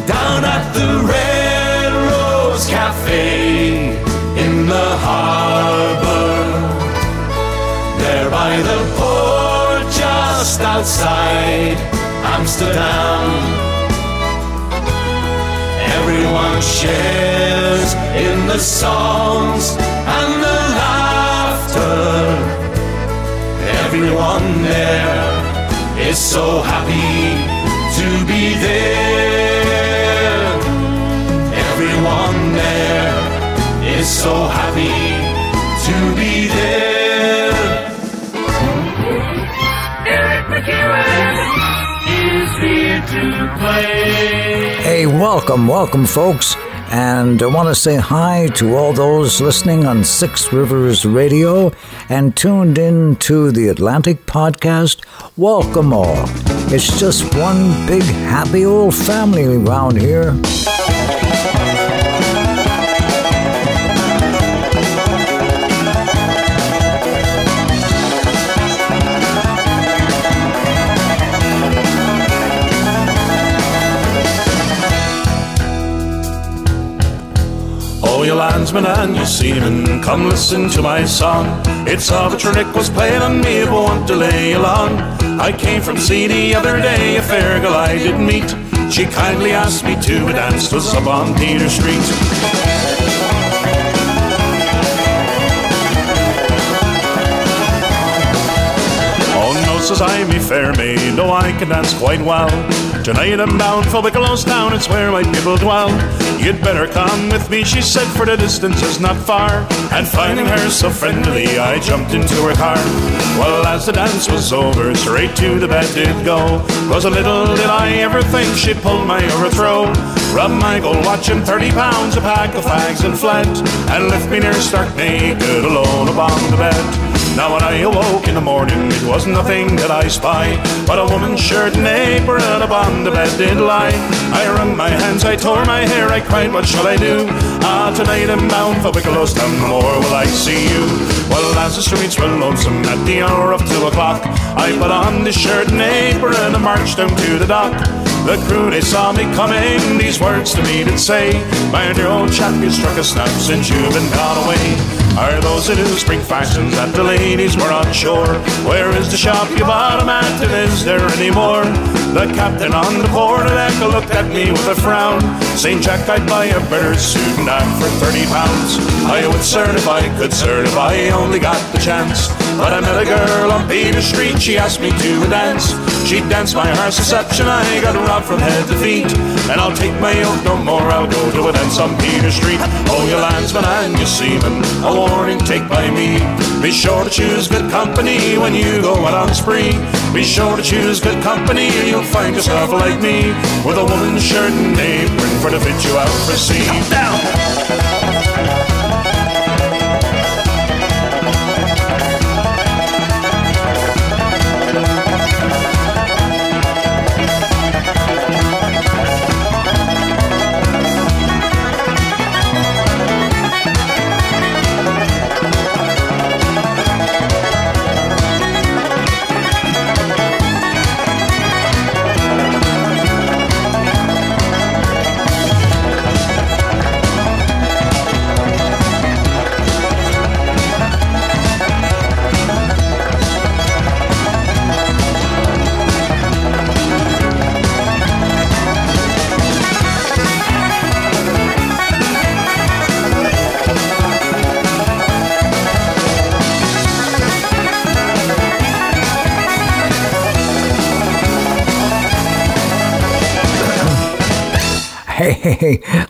Down at the Red Rose Cafe in the harbor. There by the port just outside Amsterdam. Everyone shares in the songs and the laughter. Everyone there is so happy to be there. Everyone there is so happy to be there. Hey, welcome, welcome, folks. And I want to say hi to all those listening on Six Rivers Radio and tuned in to the Atlantic podcast. Welcome all. It's just one big happy old family around here. Oh, you landsmen and your seamen, come listen to my song. It's of a trick was played on me, but won't delay you long. I came from sea the other day, a fair girl I did meet. She kindly asked me to a dance, was up on Peter Street. Oh no, says I, me fair maid, oh I can dance quite well. Tonight I'm bound for Wicklow's town, it's where my people dwell. You'd better come with me, she said, for the distance is not far. And finding her so friendly, I jumped into her car. Well, as the dance was over, straight to the bed did go. Was a little did I ever think she'd pull my overthrow. Rub my gold watch and thirty pounds, a pack of fags and fled, and left me near stark naked alone upon the bed. Now when I awoke in the morning, it was nothing that I spy, but a woman's shirt and apron upon the bed did lie. I wrung my hands, I tore my hair, I cried, what shall I do? Ah, tonight I'm bound for Wicklow's town, no more will I see you. Well, as the streets were lonesome at the hour of two o'clock, I put on this shirt and apron and I marched down to the dock. The crew, they saw me coming, these words to me did say, My dear old chap, you struck a snap since you've been gone away. Are those the new spring fashions that the ladies were on shore? Where is the shop you bought 'em at, and is there any more? The captain on the quarter deck looked at me with a frown, saying, Jack, I'd buy a better suit and that for thirty pounds. I would, certify, could, certify, only got the chance. But I met a girl on Peter Street, she asked me to a dance. She danced my heart's reception, I got robbed from head to feet. And I'll take my oath no more, I'll go to a dance on Peter Street. Oh, your landsmen and your seamen, a warning take by me. Be sure to choose good company when you go out on spree. Be sure to choose good company, or you'll find yourself like me, with a woman's shirt and apron for to fit you out for sea. Down.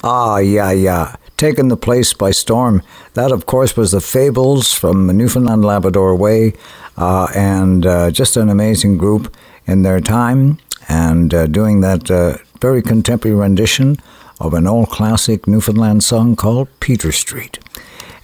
Ah, yeah, yeah. Taking the place by storm. That, of course, was the Fables from Newfoundland Labrador Way, uh, and uh, just an amazing group in their time, and uh, doing that uh, very contemporary rendition of an old classic Newfoundland song called Peter Street.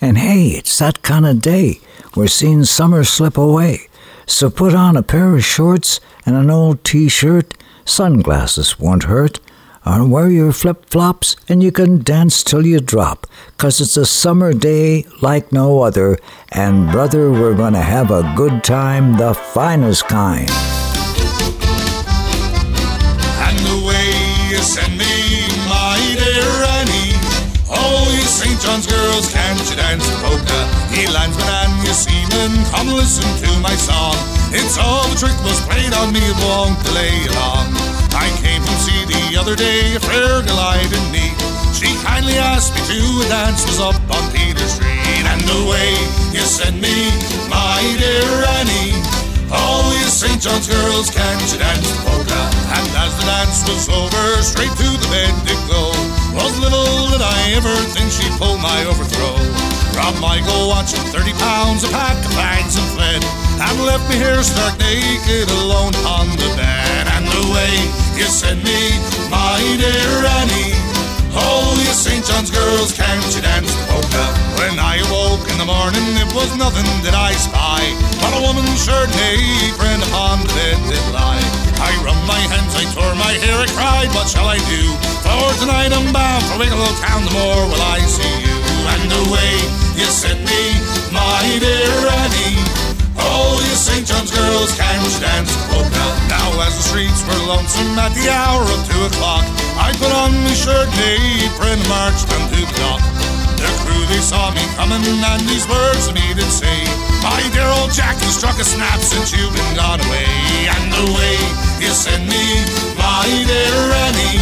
And hey, it's that kind of day. We're seeing summer slip away. So put on a pair of shorts and an old t shirt. Sunglasses won't hurt. Or wear your flip flops and you can dance till you drop. 'Cause it's a summer day like no other. And brother, we're gonna have a good time, the finest kind. And the way you send me, my dear Annie. Oh, you St. John's girls, can't you dance polka? Ye landsmen and ye seamen, come listen to my song. It's all the trick was played on me, it won't delay long. I came from sea the other day, a fair girl I didn't. She kindly asked me to a dance, was up on Peter Street. And the way you send me, my dear Annie. All you St. John's girls, can't you dance the polka? And as the dance was over, straight to the bed did go. Was little did I ever think she'd pull my overthrow. Rob Michael watching 30 pounds, a pack of bags and fled. And left me here stark naked alone on the bed. And the way you send me, my dear Annie. Oh, you St. John's girls, can't you dance the polka? When I awoke in the morning, it was nothing that I spy, but a woman's shirt and apron upon the bed did lie. I rubbed my hands, I tore my hair, I cried, what shall I do? For tonight I'm bound for Wicklow town, the more will I see you. And the way you sent me, my dear Annie. Lonesome at the hour of two o'clock, I put on my shirt and apron and marched down to the dock. The crew, they saw me coming, and these words to me did say, My dear old Jack, you struck a snap since you've been gone away. And the way you send me, my dear Annie.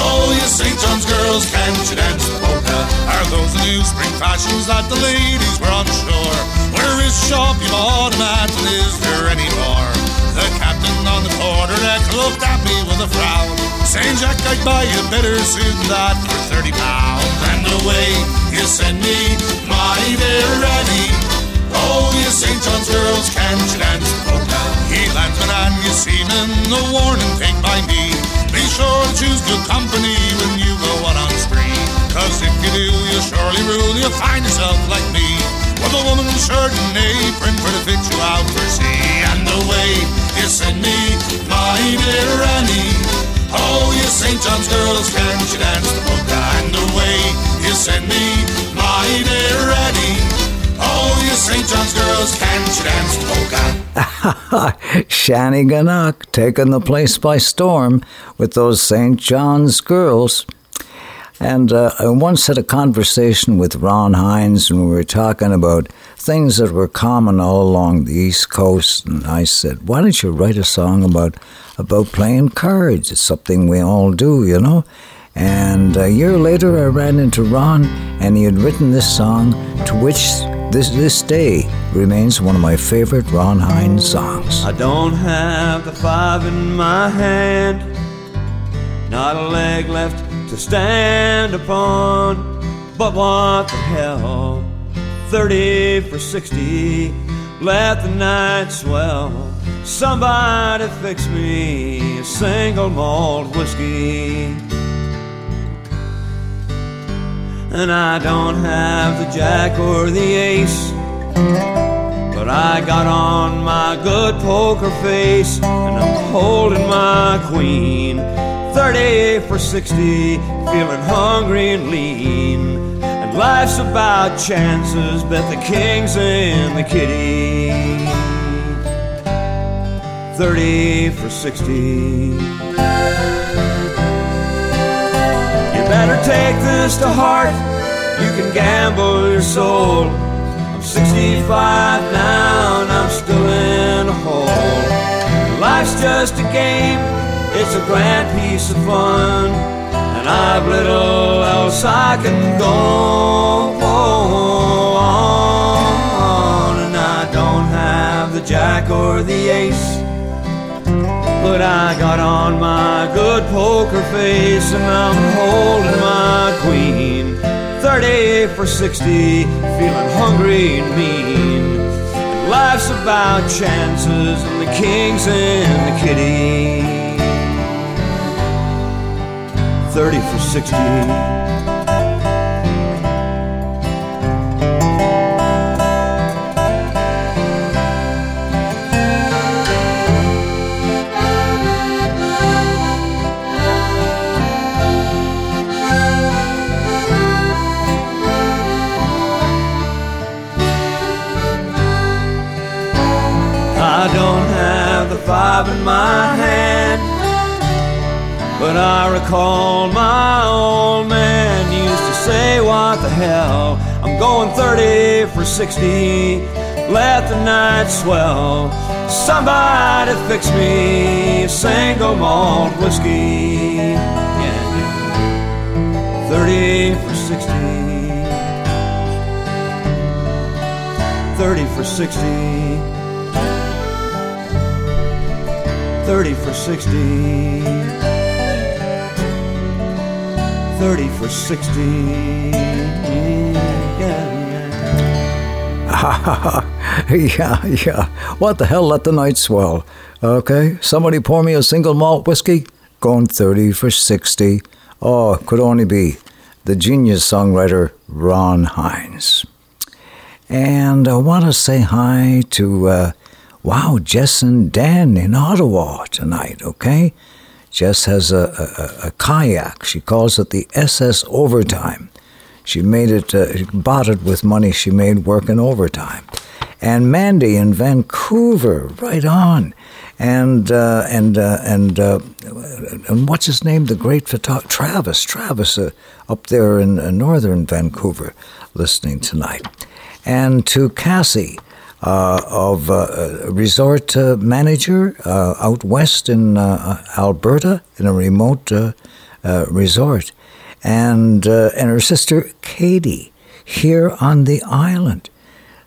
Oh, you St. John's girls, can't you dance the polka? Are those the new spring fashions that the ladies were on shore? Where is shop you bought at, and is there any more? The captain on the quarter deck looked at me with a frown, saying, Jack, I'd buy you better suit than that for 30 pounds. And the way you send me, my dear Annie. Oh, you St. John's girls, can't you dance polka? Ye landsmen and ye seamen, a warning take by me. Be sure to choose good company when you go out on spree. Cause if you do, you'll surely rule, you'll find yourself like me. With a woman's shirt and apron for to fit you out for sea. And the way you send me, my dear Annie. Oh, you St. John's girls, can't you dance the polka? And the way you send me, my dear Annie. Oh, you St. John's girls, can't you dance the polka? <laughs> Shanneyganock taking the place by storm with those St. John's girls. And uh, I once had a conversation with Ron Hynes, and we were talking about things that were common all along the East Coast. And I said, "Why don't you write a song about about playing cards? It's something we all do, you know." And a year later, I ran into Ron, and he had written this song, to which this this day remains one of my favorite Ron Hynes songs. I don't have the five in my hand, not a leg left to stand upon. But what the hell? 30 for 60, let the night swell. Somebody fix me a single malt whiskey. And I don't have the jack or the ace. But I got on my good poker face and I'm holding my queen. 30 for 60, feeling hungry and lean. And life's about chances, bet the king's in the kitty. 30 for 60. You better take this to heart. You can gamble your soul. I'm 65 now and I'm still in a hole. Life's just a game, it's a grand piece of fun. And I've little else I can go on. And I don't have the jack or the ace. But I got on my good poker face and I'm holding my queen. 30 for 60, feeling hungry and mean. Life's about chances and the kings and the kitty. 30 for 60. I don't have the five in my hand, but I recall my old man used to say, What the hell? I'm going 30 for 60. Let the night swell. Somebody fix me a single malt whiskey. Yeah. 30 for 60. 30 for 60. 30 for 60. 30 for 60. <laughs> yeah, yeah. What the hell? Let the night swell. Okay, somebody pour me a single malt whiskey. Going 30 for 60. Oh, could only be the genius songwriter Ron Hynes. And I want to say hi to, uh, wow, Jess and Dan in Ottawa tonight, okay? Jess has a, a, a kayak. She calls it the SS Overtime. She made it, uh, she bought it with money she made working overtime. And Mandy in Vancouver, right on. And uh, and uh, and uh, and what's his name? The great photographer Travis. Travis uh, up there in uh, northern Vancouver, listening tonight. And to Cassie, of uh, a resort uh, manager uh, out west in uh, Alberta, in a remote uh, uh, resort, and uh, and her sister Katie here on the island.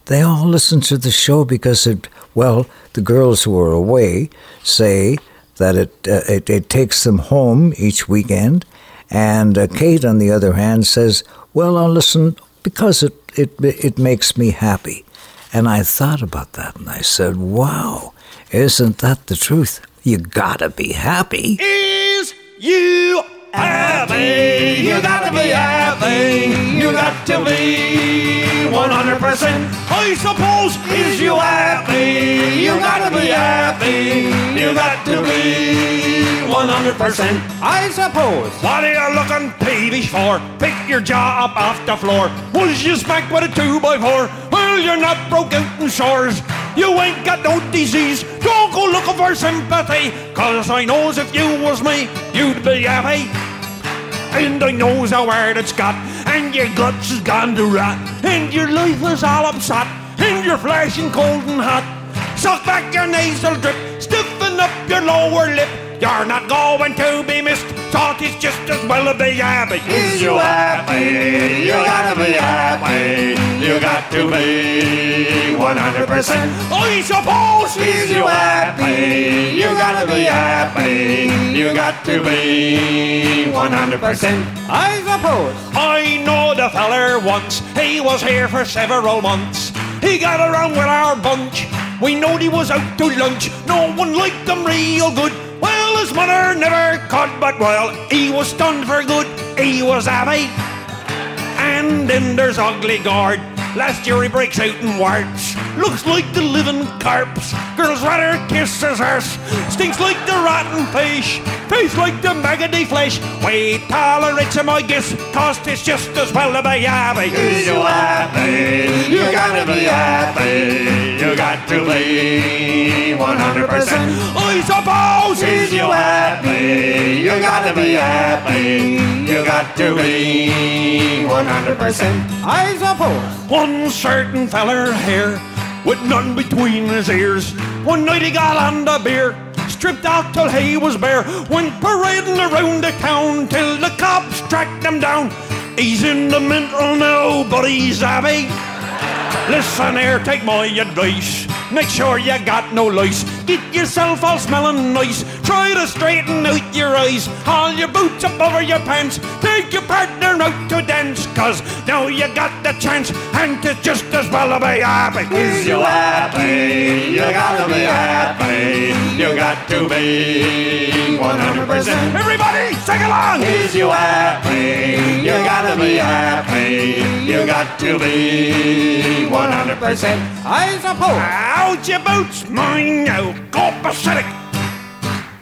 They all listen to the show because it. Well, the girls who are away say that it uh, it, it takes them home each weekend, and uh, Kate, on the other hand, says, "Well, I'll listen because it it it makes me happy." And I thought about that and I said, wow, isn't that the truth? You gotta be happy. Is you happy? You gotta be happy. You got to be 100%. I suppose, is you happy? You gotta be happy. You got to be 100%. I suppose. What are you looking peevish for? Pick your jaw up off the floor. Was you smacked with a 2 by 4 you're not broke out in sores. You ain't got no disease. Don't go looking for sympathy. Cause I knows if you was me, you'd be happy. And I knows how hard it's got. And your guts has gone to rot. And your life is all upset. And you're flashing cold and hot. Suck back your nasal drip. Stiffen up your lower lip. You're not going to be missed. Thought it's just as well to be happy. Is oh, you happy? You gotta be happy. You got to be 100%. I suppose. Is you happy? You gotta be happy. You got to be 100%. I suppose. I know the feller once. He was here for several months. He got around with our bunch. We knowed he was out to lunch. No one liked him real good. Well, his mother never caught, but well, he was stunned for good. He was happy. And then there's ugly guard. Last year he breaks out in warts. Looks like the living corpse. Girls rather kiss his arse. Stinks like the rotten fish. Tastes like the maggoty flesh. We tolerates him, I guess, cause it's just as well to be happy. Is you happy? You gotta be happy. You got to be 100%. I suppose. Is you happy? You gotta be happy. You got to be 100%. I suppose. One certain feller here with none between his ears. One night he got on the beer, stripped out till he was bare, went parading around the town till the cops tracked him down. He's in the mental now, but he's happy. Listen here, take my advice. make sure you got no lice. Get yourself all smelling nice. Try to straighten out your eyes. Haul your boots up over your pants. Take your partner out to dance. Cause now you got the chance. And it's just as well to be happy. Is you happy? You gotta be happy. You got to be 100%. Everybody, sing along. Is you happy? You gotta be happy. You got to be 100%. I suppose. Out your boots, mine now. Go Pacific.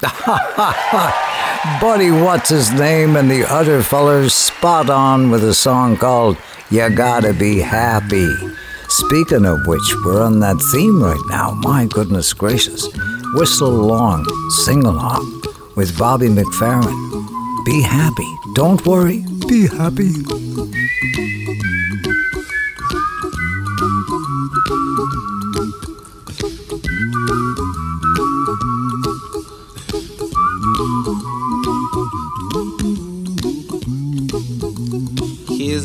<laughs> Buddy Wasisname, and the other fellers spot on with a song called You Gotta Be Happy. Speaking of which, we're on that theme right now. My goodness gracious. Whistle along, sing along with Bobby McFerrin. Be happy. Don't worry. Be happy.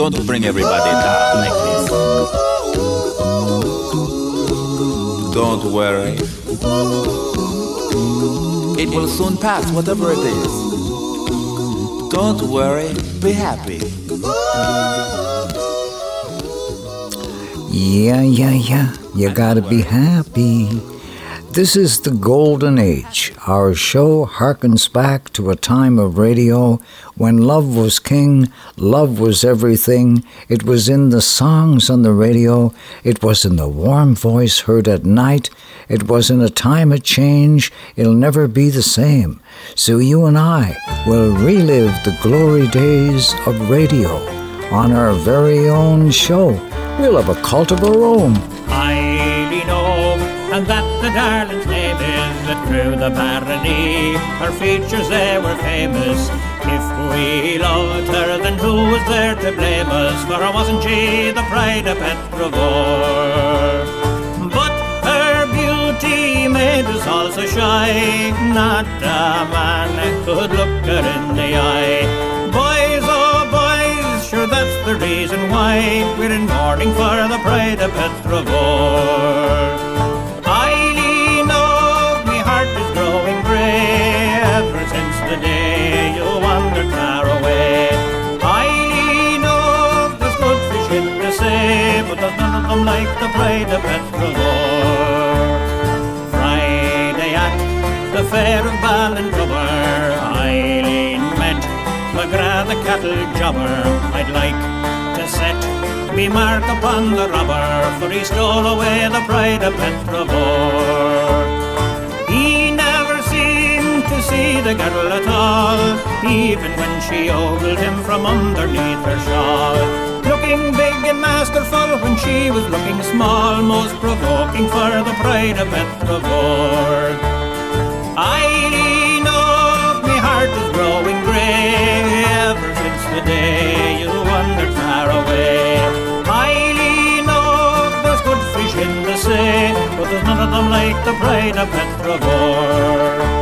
Don't bring everybody down like this. Don't worry. It will soon pass, whatever it is. Don't worry, be happy. Yeah, yeah, yeah. You gotta be happy. This is the golden age. Our show harkens back to a time of radio when love was king, love was everything. It was in the songs on the radio, it was in the warm voice heard at night, it was in a time of change. It'll never be the same. So you and I will relive the glory days of radio on our very own show. We'll have a cult of our own. I know and that the darling's name is that through the barony her features they were famous. If we loved her, then who was there to blame us? For wasn't she the pride of Petravore? But her beauty made us all so shy, not a man could look her in the eye. Boys, oh boys, sure that's the reason why we're in mourning for the pride of Petravore. The Petravore. Friday at the fair of Ballintubber, Eileen met McGrath the cattle jobber. I'd like to set me mark upon the robber, for he stole away the pride of Petrovor. To see the girl at all, even when she ogled him from underneath her shawl. Looking big and masterful when she was looking small, most provoking for the pride of Petravore. Eileen, oh, my heart is growing grey ever since the day you wandered far away. Eileen, oh, there's good fish in the sea, but there's none of them like the pride of Petravore.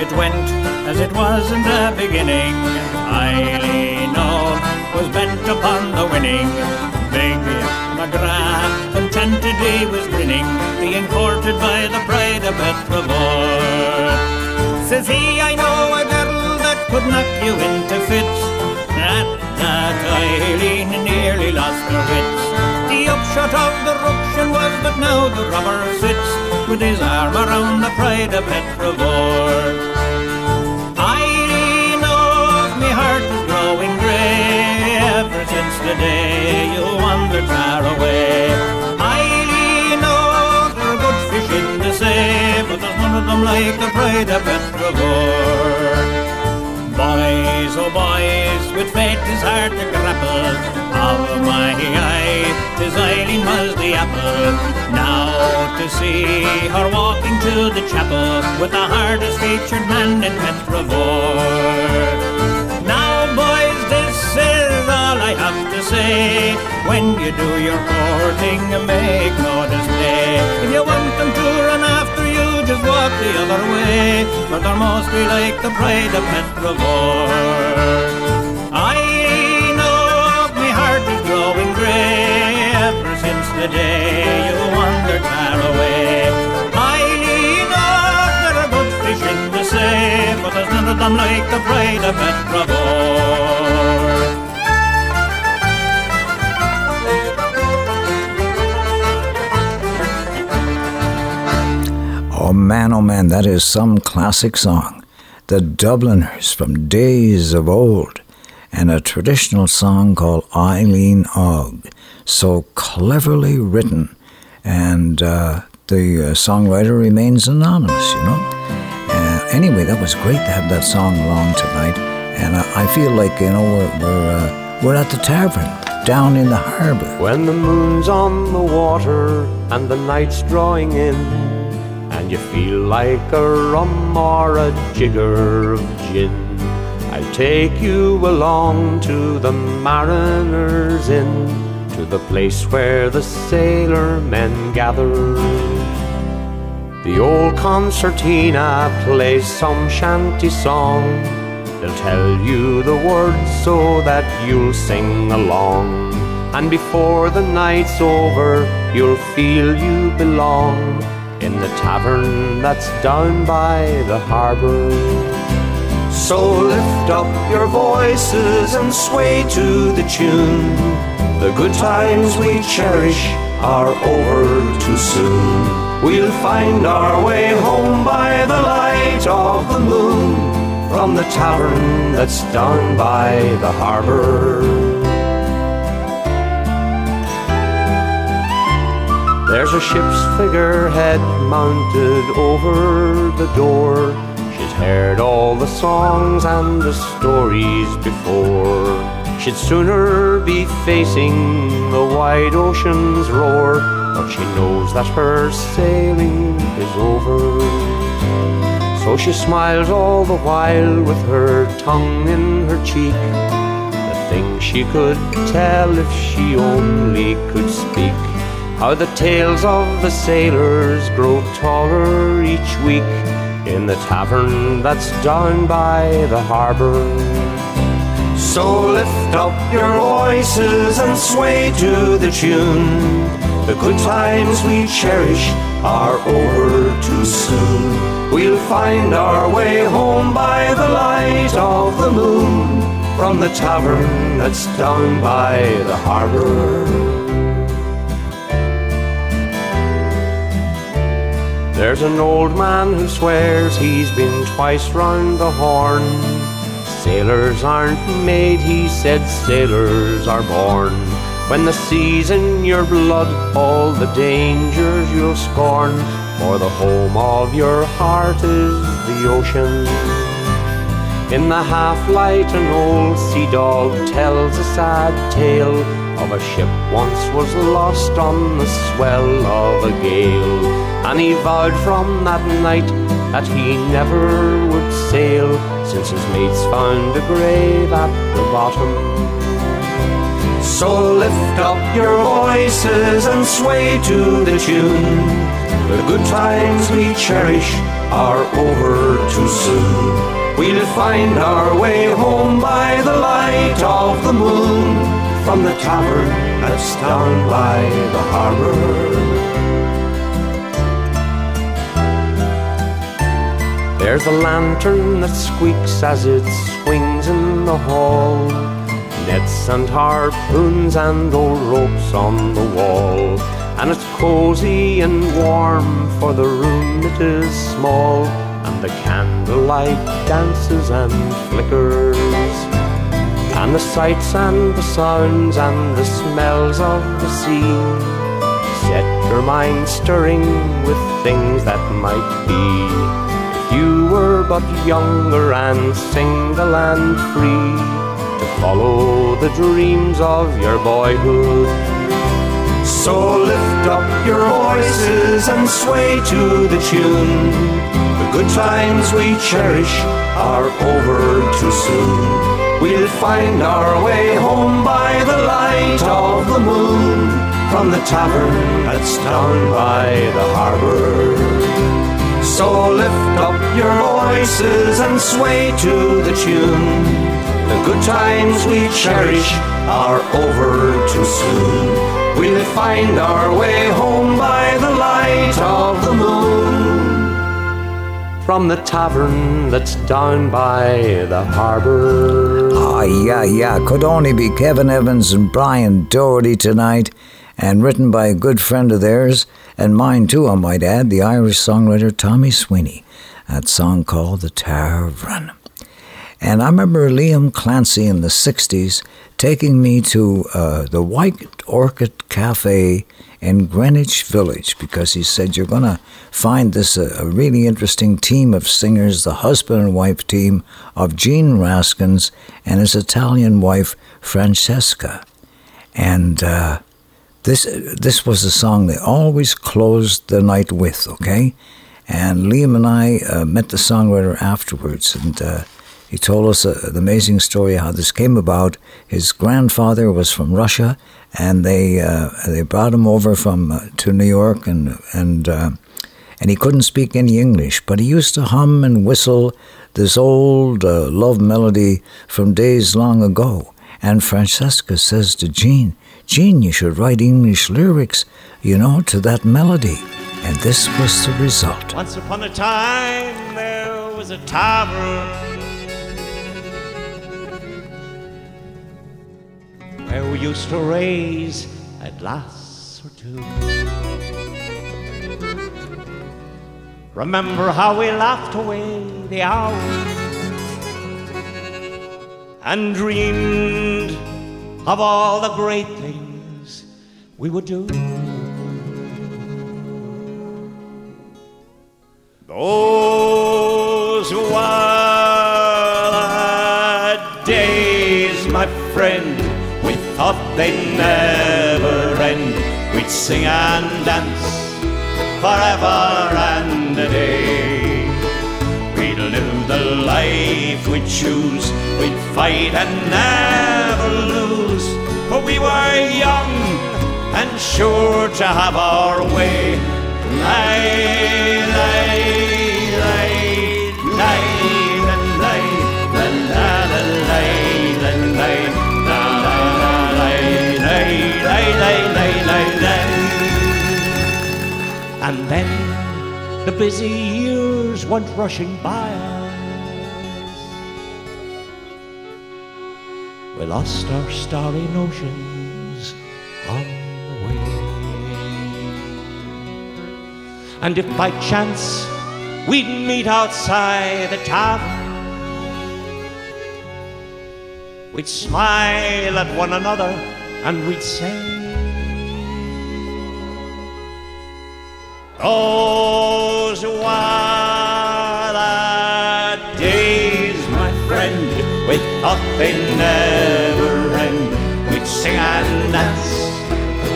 It went as it was in the beginning. Eileen oh, was bent upon the winning. Big McGrath contentedly was grinning, being courted by the pride of Petravore. Says he, I know a girl that could knock you into fits. At that Eileen nearly lost her wits. The upshot of the ruction was that now the robber sits with his arm around the pride of Petravore. The day you wandered far away. Eileen, oh, there are good fish in the sea, but there's none of them like the pride of Petravore. Boys, oh boys, with fate is hard to grapple. Of my eye, tis Eileen was the apple. Now to see her walking to the chapel with the hardest featured man in Petravore. I have to say. When you do your courting, make no display. If you want them to run after you, just walk the other way. For they're mostly like the pride of Petravore. I know my heart is growing grey ever since the day you wandered far away. I know there are good fish in the sea, but there's none of them like the pride of Petravore. Man, oh man, that is some classic song. The Dubliners from days of old, and a traditional song called Eileen Og. So cleverly written, and uh, the uh, songwriter remains anonymous, you know. Uh, anyway, that was great to have that song along tonight, and I, I feel like you know we're we're, uh, we're at the tavern down in the harbor. When the moon's on the water and the night's drawing in, you feel like a rum or a jigger of gin, I'll take you along to the Mariners Inn, to the place where the sailor men gather. The old concertina plays some shanty song. They'll tell you the words so that you'll sing along. And before the night's over, you'll feel you belong in the tavern that's down by the harbor. So lift up your voices and sway to the tune. The good times we cherish are over too soon. We'll find our way home by the light of the moon from the tavern that's down by the harbor. There's a ship's figurehead mounted over the door. She'd heard all the songs and the stories before. She'd sooner be facing the wide ocean's roar, but she knows that her sailing is over. So she smiles all the while with her tongue in her cheek. The thing she could tell if she only could speak. How the tales of the sailors grow taller each week in the tavern that's down by the harbour. So lift up your voices and sway to the tune. The good times we cherish are over too soon. We'll find our way home by the light of the moon from the tavern that's down by the harbour. There's an old man who swears he's been twice round the horn. Sailors aren't made, he said, sailors are born. When the sea's in your blood, all the dangers you'll scorn. For the home of your heart is the ocean. In the half light, an old sea dog tells a sad tale of a ship once was lost on the swell of a gale. And he vowed from that night that he never would sail, since his mates found a grave at the bottom. So lift up your voices and sway to the tune. The good times we cherish are over too soon. We'll find our way home by the light of the moon from the tavern that's down by the harbour. There's a lantern that squeaks as it swings in the hall. Nets and harpoons and old ropes on the wall. And it's cozy and warm, for the room it is small. And the candlelight dances and flickers. And the sights and the sounds and the smells of the sea set your mind stirring with things that might be. You were but younger and single and free to follow the dreams of your boyhood. So lift up your voices and sway to the tune. The good times we cherish are over too soon. We'll find our way home by the light of the moon from the tavern that's down by the harbour. So lift up your voices and sway to the tune. The good times we cherish are over too soon. We'll find our way home by the light of the moon from the tavern that's down by the harbour. Ah, yeah, yeah. Could only be Kevin Evans and Brian Doherty tonight, and written by a good friend of theirs, and mine too, I might add, the Irish songwriter Tommy Sweeney. That song called The Tavern. And I remember Liam Clancy in the 60s taking me to uh, the White Orchid Cafe in Greenwich Village because he said, You're going to find this a, a, really interesting team of singers, the husband and wife team of Gene Raskins and his Italian wife, Francesca. And uh, this, this was a song they always closed the night with, okay? And Liam and I uh, met the songwriter afterwards, and uh, he told us a, an amazing story how this came about. His grandfather was from Russia, and they uh, they brought him over from uh, to New York, and and uh, and he couldn't speak any English, but he used to hum and whistle this old uh, love melody from days long ago. And Francesca says to Gene, Gene, you should write English lyrics, you know, to that melody. And this was the result. Once upon a time, there was a tavern where we used to raise a glass or two. Remember how we laughed away the hours and dreamed of all the great things we would do. Those the days, my friend. We thought they'd never end. We'd sing and dance forever and a day. We'd live the life we'd choose. We'd fight and never we were young and sure to have our way. Lay, lay, lay, lay. And then the busy years went rushing by We lost our starry notions on the way. And if by chance we'd meet outside the tavern, we'd smile at one another and we'd say, Those were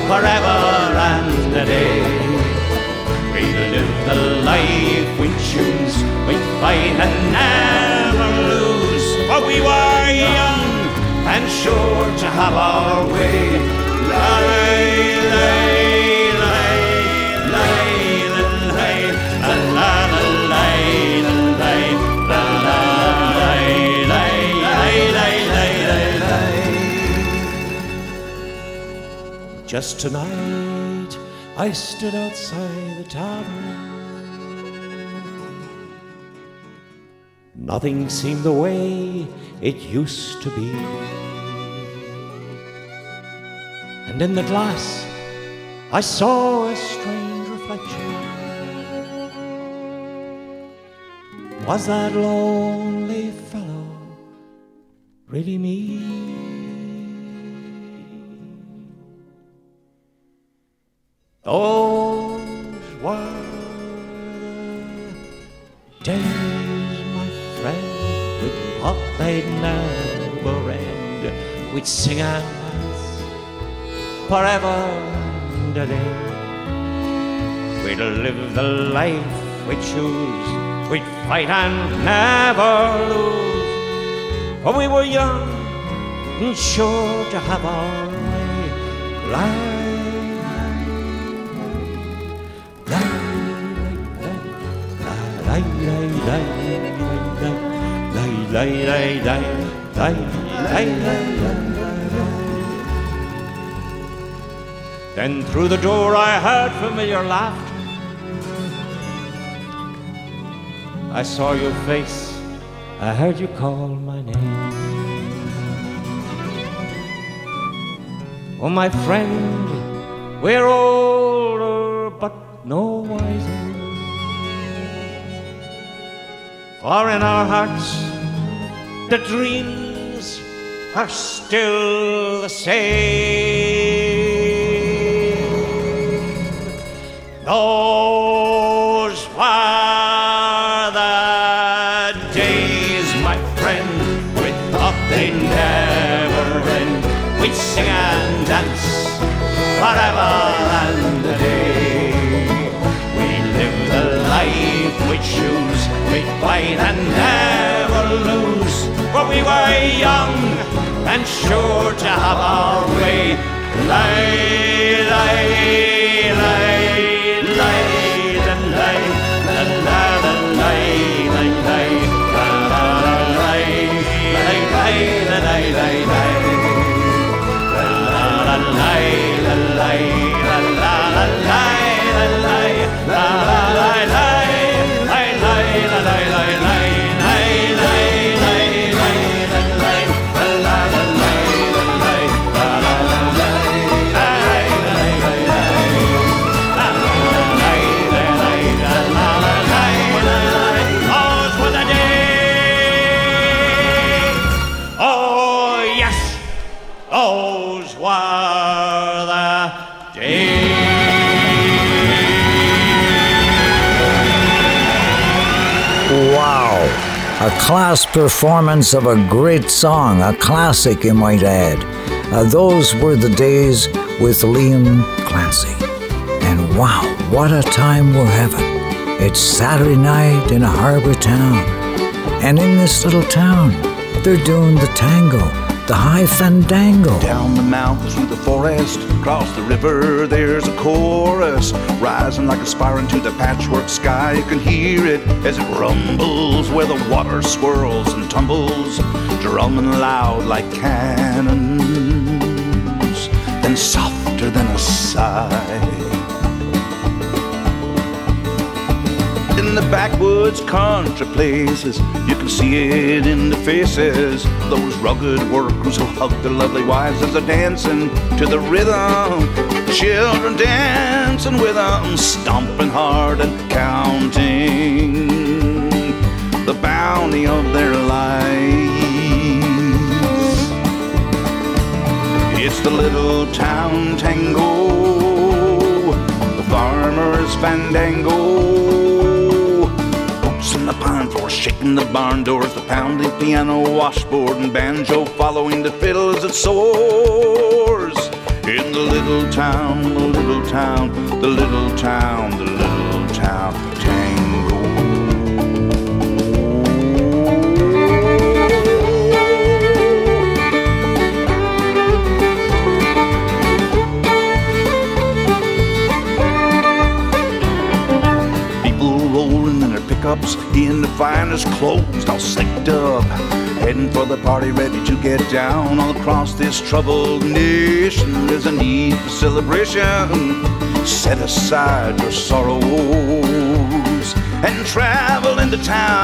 forever and a day. We'd live the life we choose. We'd fight and never lose. For we were young and sure to have our way. Lay, Just tonight, I stood outside the tavern. Nothing seemed the way it used to be. And in the glass, I saw a strange reflection. Was that lonely fellow really me? Those were the days, my friend, we thought they'd never end. We'd sing dance forever and a day. We'd live the life we choose. We'd fight and never lose. For we were young and sure to have our way. Life Then through the door I heard familiar laughter. I saw your face, I heard you call my name. Oh, my friend, we're older but no For in our hearts, the dreams are still the same. Those were the days, my friend, we thought they'd never end. We'd sing and dance forever and a day. We live the life we choose. We fight and never lose. For we were young and sure to have our way. Lay, lay, class performance of a great song, a classic, you might add. Uh, those were the days with Liam Clancy. And wow, what a time we're having. It's Saturday night in a harbor town. And in this little town, they're doing the tango, the high fandango. Down the mountain through the forest, across the river, there's a chorus rising like a spire into the patchwork sky. You can hear it as it rumbles where the water swirls and tumbles, drumming loud like cannons, then softer than a sigh. in the backwoods country places. You can see it in the faces. Those rugged workers who hug their lovely wives as they're dancing to the rhythm. Children dancing with them, stomping hard and counting the bounty of their lives. It's the little town tango, the farmer's fandango the pine floor, shaking the barn doors, the pounding piano, washboard, and banjo following the fiddle as it soars. In the little town, the little town, the little town, the little town in the finest clothes, all slicked up, heading for the party, ready to get down. All across this troubled nation, there's a need for celebration. Set aside your sorrows and travel into town.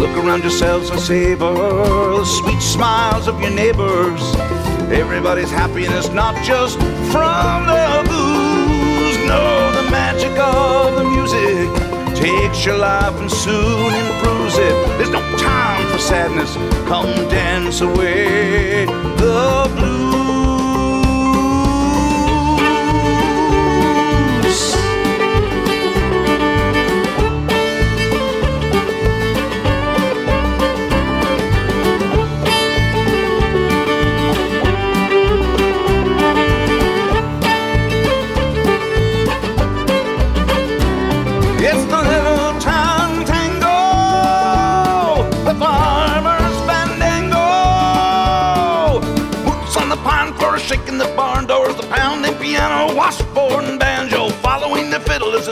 Look around yourselves and savor the sweet smiles of your neighbors. Everybody's happiness, not just from the booze. No, the magic of the music takes your life and soon improves it. There's no time for sadness. Come dance away the blues.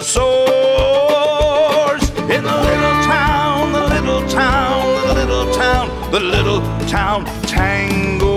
Soars. In the little town, the little town, the little town, the little town tango.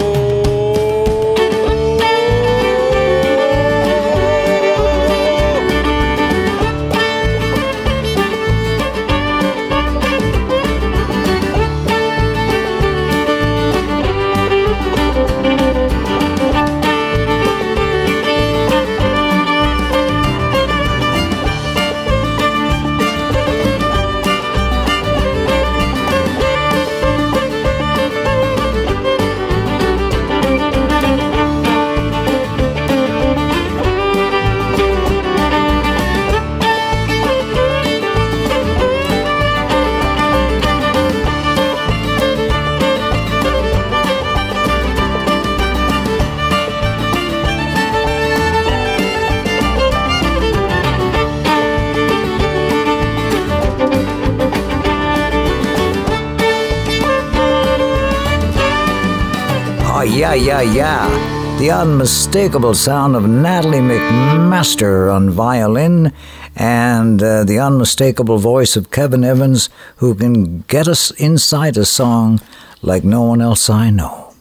Yeah, yeah. The unmistakable sound of Natalie MacMaster on violin and uh, the unmistakable voice of Kevin Evans, who can get us inside a song like no one else I know.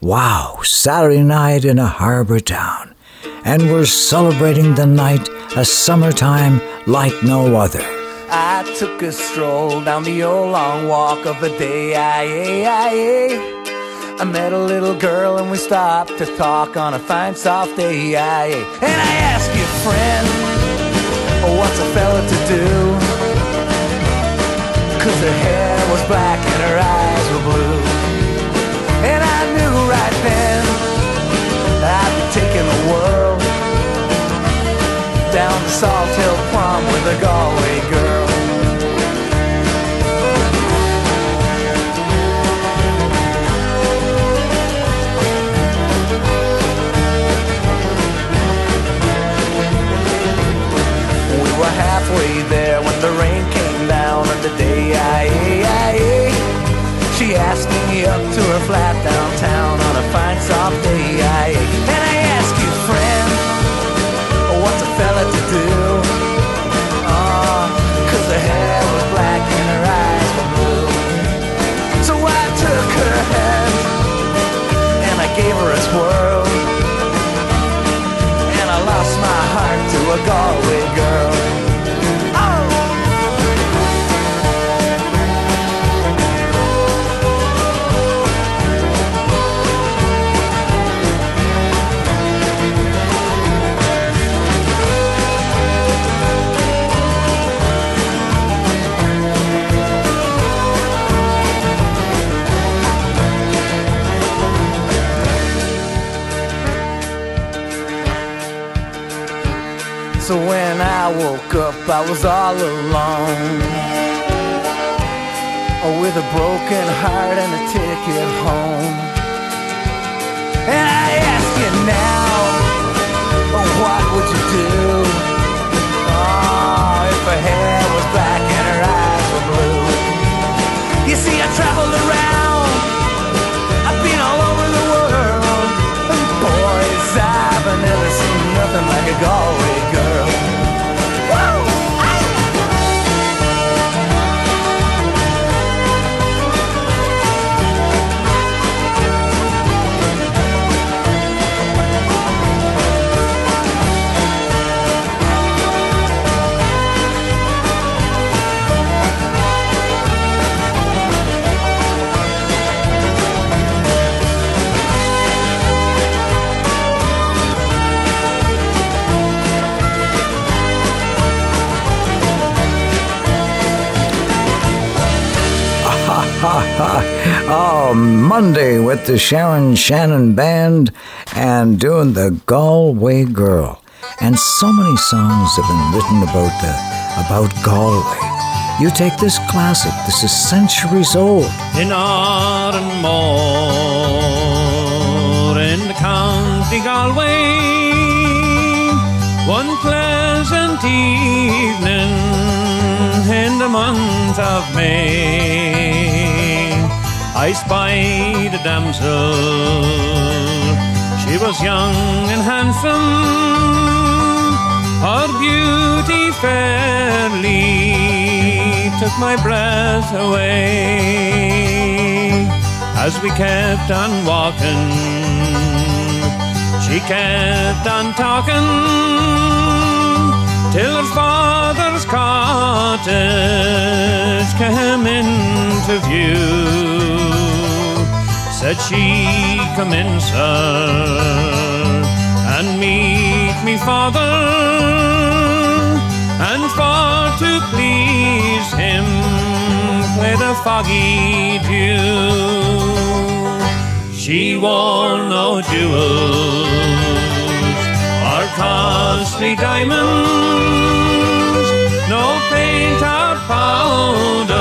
Wow, Saturday night in a harbor town. And we're celebrating the night, a summertime like no other. I took a stroll down the old long walk of the day. I, I, I, I met a little girl and we stopped to talk on a fine soft day. And I asked you, friend, oh, what's a fella to do? Cause her hair was black and her eyes were blue. And I knew right then I'd be taking the world down to Salt Hill prom with a Galway girl. Were there when the rain came down on the day I, I, I. She asked me up to her flat downtown on a fine soft day I, And I asked you, friend, what's a fella to do? Ah, cause her hair was black and her eyes were blue. So I took her hand and I gave her a swirl. And I lost my heart to a Galway girl I was all alone. Oh, with a broken heart and a ticket home. And I ask you now, oh, what would you do? Oh, if her hair was black and her eyes were blue. You see, I traveled around. I've been all over the world. And boys, I've never seen nothing like a Galway <laughs> oh, Mundy with the Sharon Shannon Band and doing the Galway Girl. And so many songs have been written about the about Galway. You take this classic, this is centuries old. in Oranmore in the county Galway. One pleasant evening in the month of May, I spied a damsel. She was young and handsome. Her beauty fairly took my breath away as we kept on walking. She kept on talking till her father's cottage came into view. Said she, come in, sir, and meet me father, and for to please him, play the foggy dew. She wore no jewels costly diamonds, no paint or powder,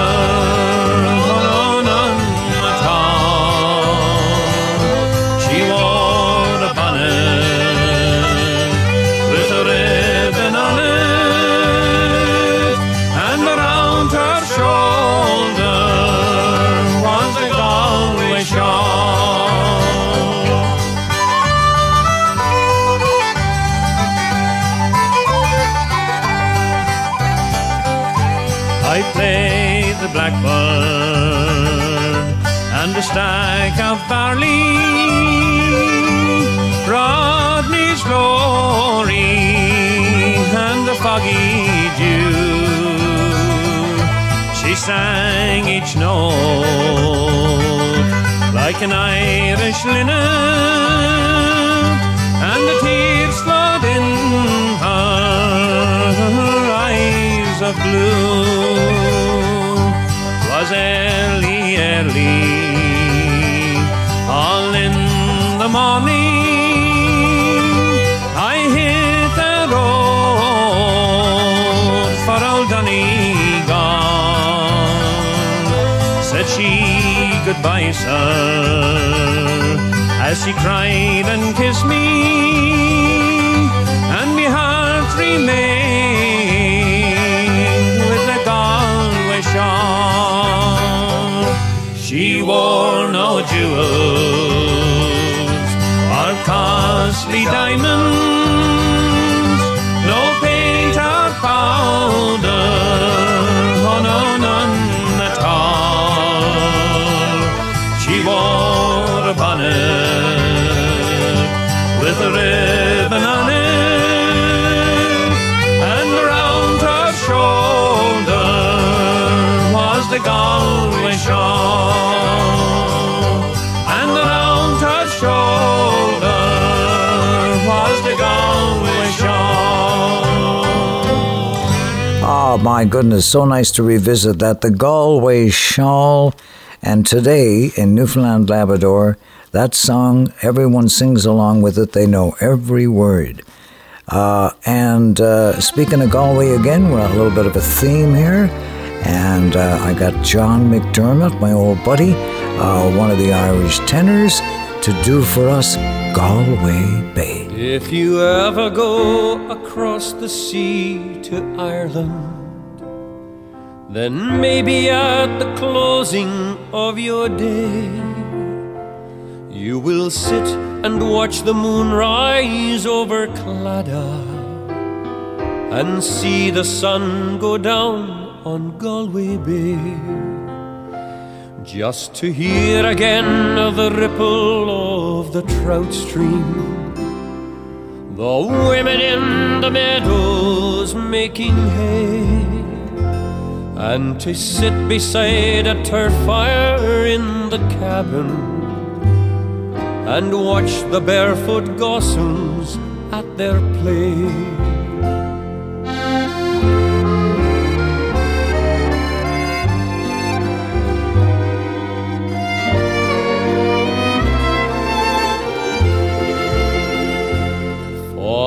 stack of barley. Rodney's glory and the foggy dew. She sang each note like an Irish linnet, and the tears flowed in her eyes of blue. Was early, early, all in the morning I hit the road for old Donegal. Said she, goodbye, sir, as she cried and kissed me, and my heart remained She wore no jewels. Or costly diamonds, no paint or powder, oh no, none at all. She wore a bonnet with a ribbon on it, and around her shoulder was the Galway shawl, Oh, my goodness, so nice to revisit that. The Galway Shawl. And today in Newfoundland, Labrador, that song, everyone sings along with it. They know every word. Uh, and uh, speaking of Galway again, we're on a little bit of a theme here. And uh, I got John McDermott, my old buddy, uh, one of the Irish tenors, to do for us Galway Bay. If you ever go across the sea to Ireland, then maybe at the closing of your day, you will sit and watch the moon rise over Claddagh and see the sun go down on Galway Bay. Just to hear again the ripple of the trout stream the women in the meadows making hay, and to sit beside a turf fire in the cabin and watch the barefoot gossoons at their play.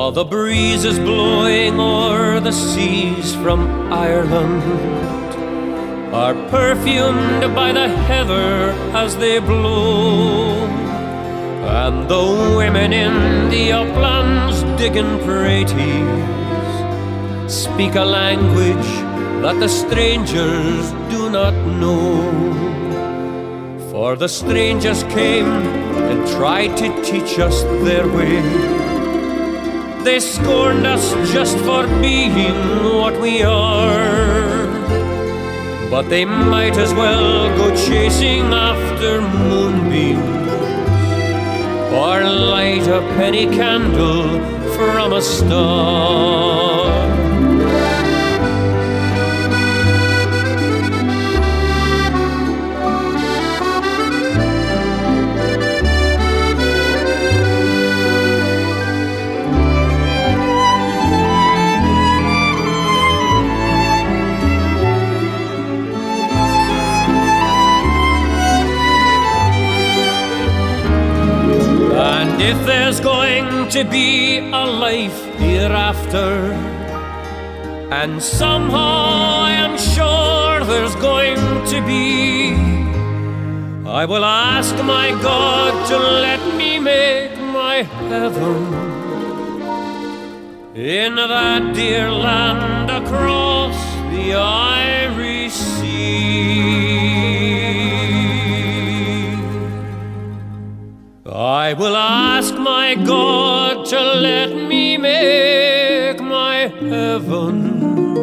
For the breeze is blowing o'er the seas from Ireland are perfumed by the heather as they blow. And the women in the uplands digging praties speak a language that the strangers do not know. For the strangers came and tried to teach us their way. They scorned us just for being what we are. But they might as well go chasing after moonbeams or light a penny candle from a star. If there's going to be a life hereafter, and somehow I am sure there's going to be, I will ask my God to let me make my heaven in that dear land across the Irish Sea. I will ask my God to let me make my heaven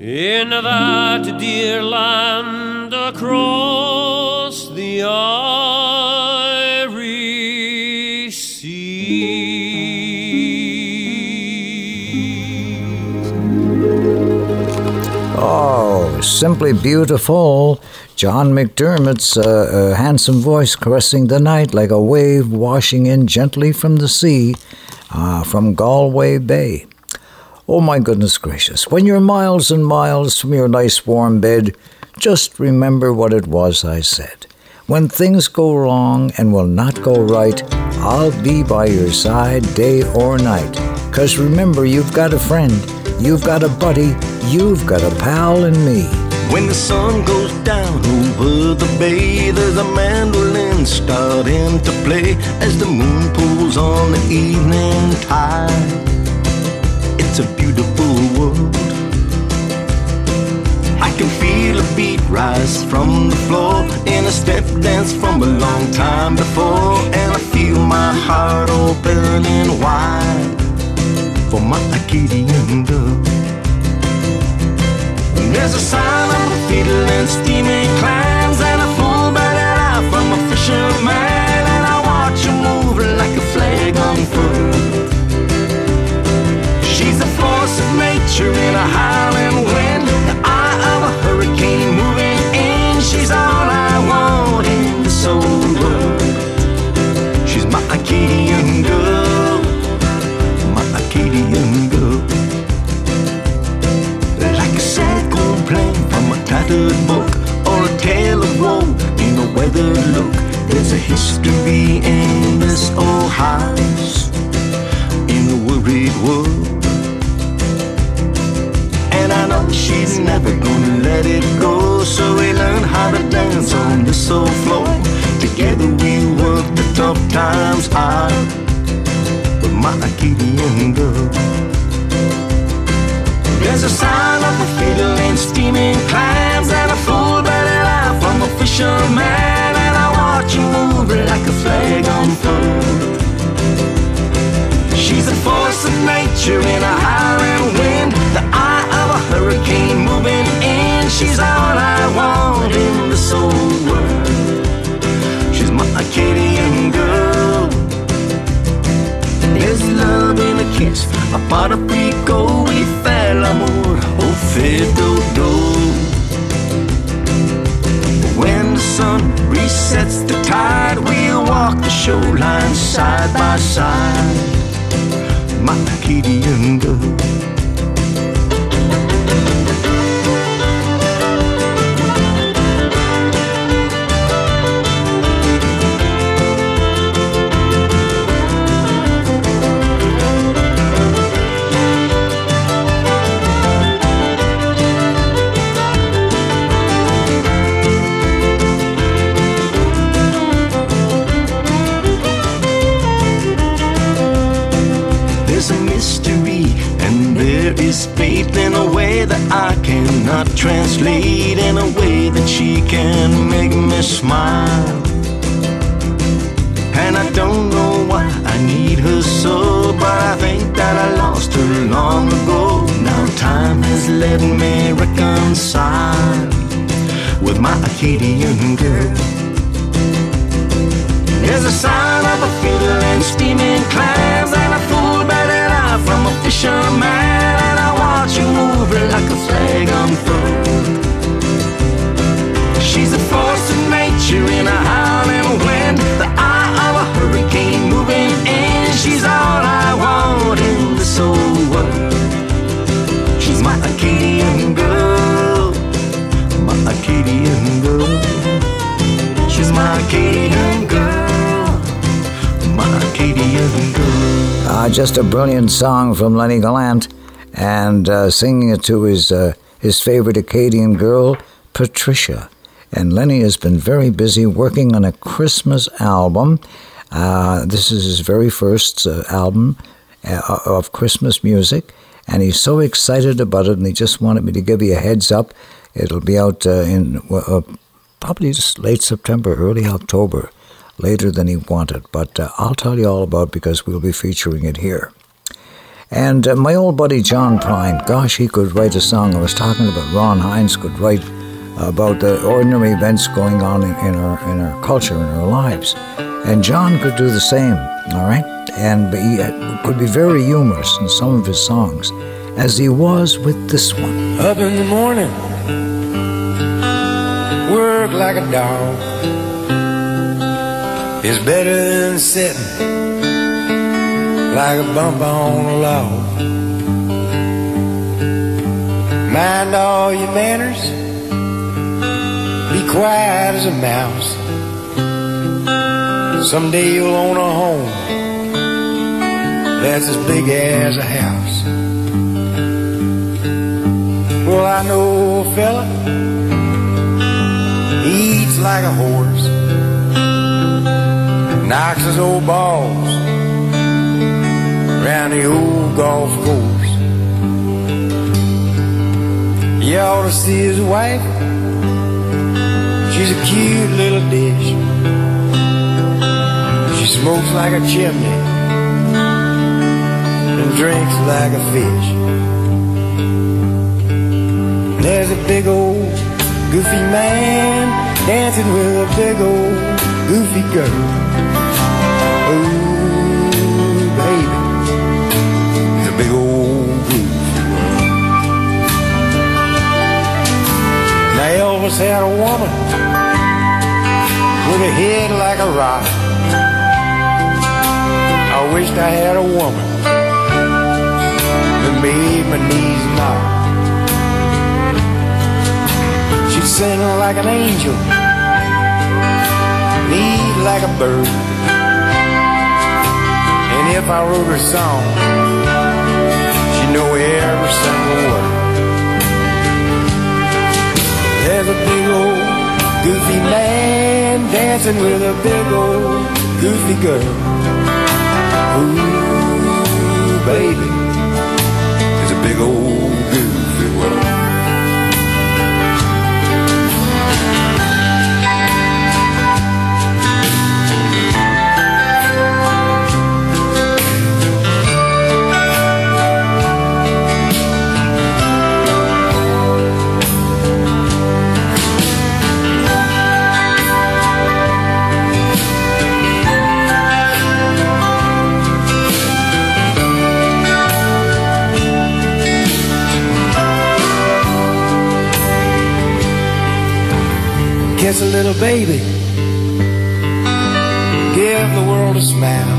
in that dear land across the Irish Sea. Oh, simply beautiful. John McDermott's uh, uh, handsome voice caressing the night like a wave washing in gently from the sea uh, from Galway Bay. Oh my goodness gracious, when you're miles and miles from your nice warm bed, just remember what it was I said. When things go wrong and will not go right, I'll be by your side day or night. Cause remember, you've got a friend, you've got a buddy, you've got a pal in me. When the sun goes down over the bay, there's a mandolin starting to play as the moon pulls on the evening tide. It's a beautiful world. I can feel a beat rise from the floor in a step dance from a long time before, and I feel my heart opening wide for my Acadian girl. There's a sign of a fiddle and steaming clams and a full bellied eye from a fisherman, and I watch her move like a flag unfurled. She's a force of nature in a highland wind, tattered book or a tale of woe in a weathered look. There's a history in this old house in a worried world. And I know she's never gonna let it go. So we learn how to dance on this old floor. Together we work the tough times out with my Acadian girl. There's a sign of a fiddle and steaming clams and a full bellied eye from a fisherman, and I watch her move like a flag unfurled. She's a force of nature in a howling wind, the eye of a hurricane moving in. She's all I want in this old world. She's my Acadian girl. There's love in a kiss, a pot of pico, we fell amor, oh fido do. When the sun resets the tide, we'll walk the shoreline side by side. My Acadian girl. There's translate, in a way that she can make me smile. And I don't know why I need her so, but I think that I lost her long ago. Now time has let me reconcile with my Acadian girl. There's a sign of a fiddle and steaming clams and a full bellied eye from a fisherman, I watch her like a flag. She's a force of nature in a howling wind, the eye of a hurricane moving in. She's all I want in world. She's my Acadian girl, my Acadian girl. She's my Acadian girl, my Acadian girl. Uh, just a brilliant song from Lenny Gallant, and uh, singing it to his uh, his favorite Acadian girl, Patricia. And Lenny has been very busy working on a Christmas album. Uh, this is his very first uh, album uh, of Christmas music, and he's so excited about it. And he just wanted me to give you a heads up. It'll be out uh, in probably just late September, early October, later than he wanted. But I'll tell you all about because we'll be featuring it here. And uh, my old buddy John Prine, gosh, he could write a song. I was talking about Ron Hynes could write about the ordinary events going on in, in our in our culture, in our lives. And John could do the same, all right? And he uh, could be very humorous in some of his songs, as he was with this one. Up in the morning, work like a dog. It's better than sitting like a bump on a log. Mind all your manners, be quiet as a mouse. Someday you'll own a home that's as big as a house. Well, I know a fella, he eats like a horse, knocks his old balls around the old golf course. You ought to see his wife, she's a cute little dish. She smokes like a chimney and drinks like a fish. There's a big old goofy man dancing with a big old goofy girl. Elvis had a woman with a head like a rock. I wished I had a woman that made my knees knock. She'd sing like an angel, lead like a bird. And if I wrote her song, goofy man dancing with a big old goofy girl. Ooh, baby, a little baby. Give the world a smile.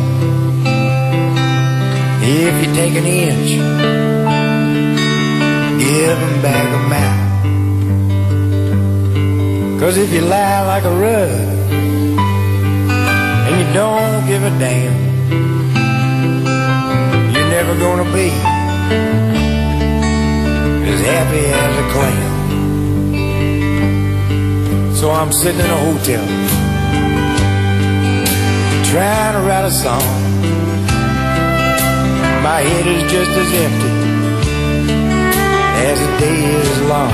If you take an inch, give him back a mile. Cause if you lie like a rug and you don't give a damn, you're never gonna be as happy as a clam. So I'm sitting in a hotel trying to write a song. My head is just as empty as the day is long.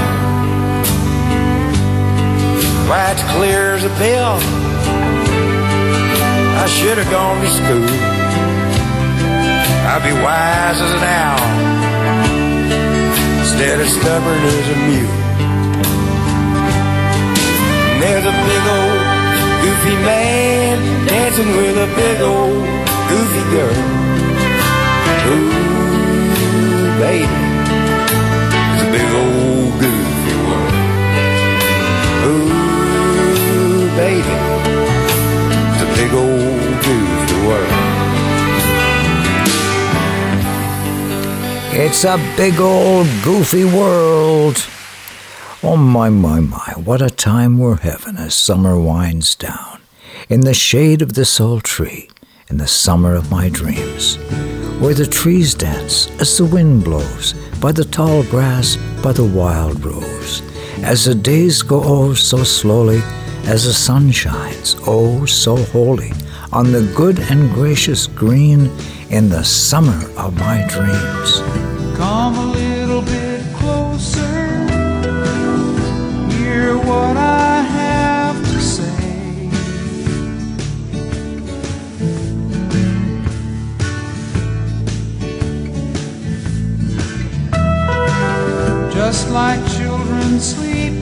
Why, it's clear as a bell. I should have gone to school. I'd be wise as an owl instead of stubborn as a mule. There's a big old goofy man dancing with a big old goofy girl. Ooh, baby, it's a big old goofy world. Ooh, baby, it's a big old goofy world. It's a big old goofy world. Oh my, my, my, what a time we're having as summer winds down. In the shade of this old tree, in the summer of my dreams. Where the trees dance as the wind blows, by the tall grass, by the wild rose. As the days go oh so slowly, as the sun shines oh so holy, on the good and gracious green, in the summer of my dreams. Just like children sleeping,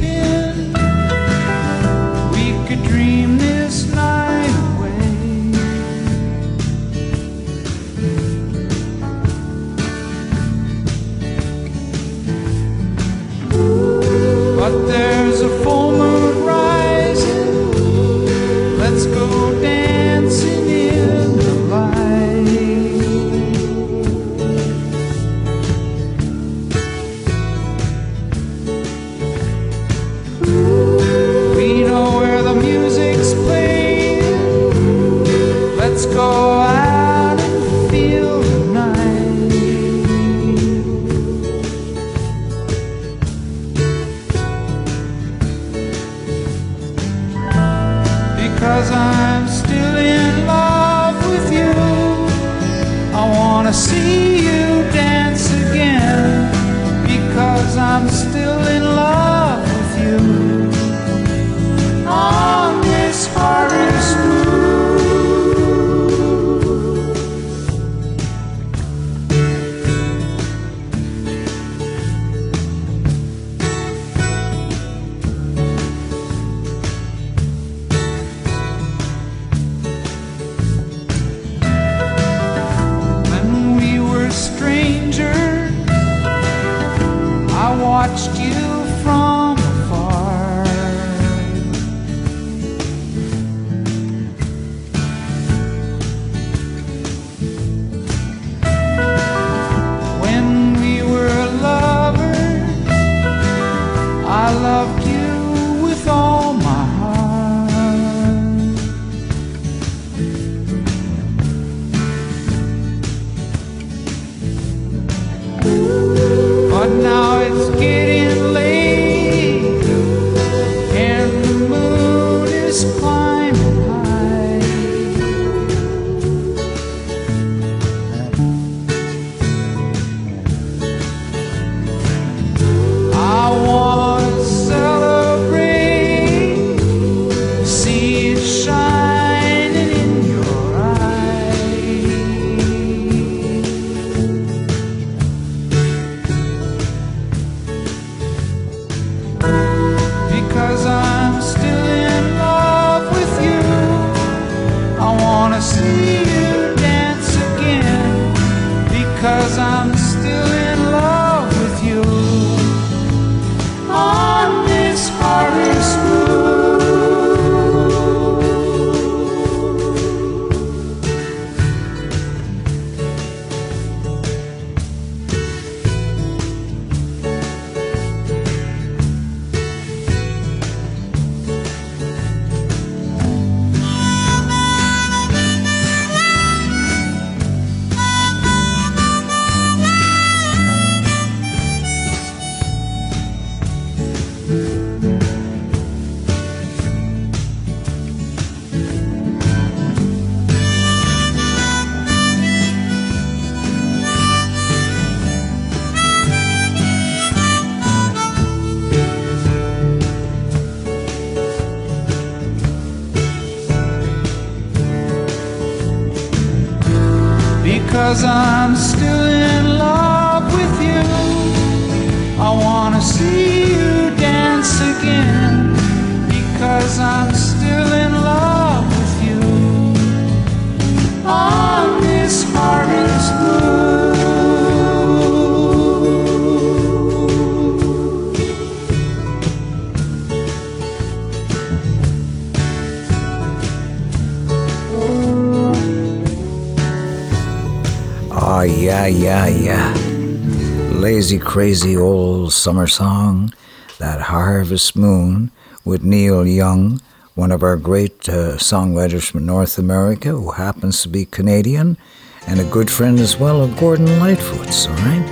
Lazy, crazy old summer song, that Harvest Moon with Neil Young, one of our great uh, songwriters from North America who happens to be Canadian and a good friend as well of Gordon Lightfoot's, all right?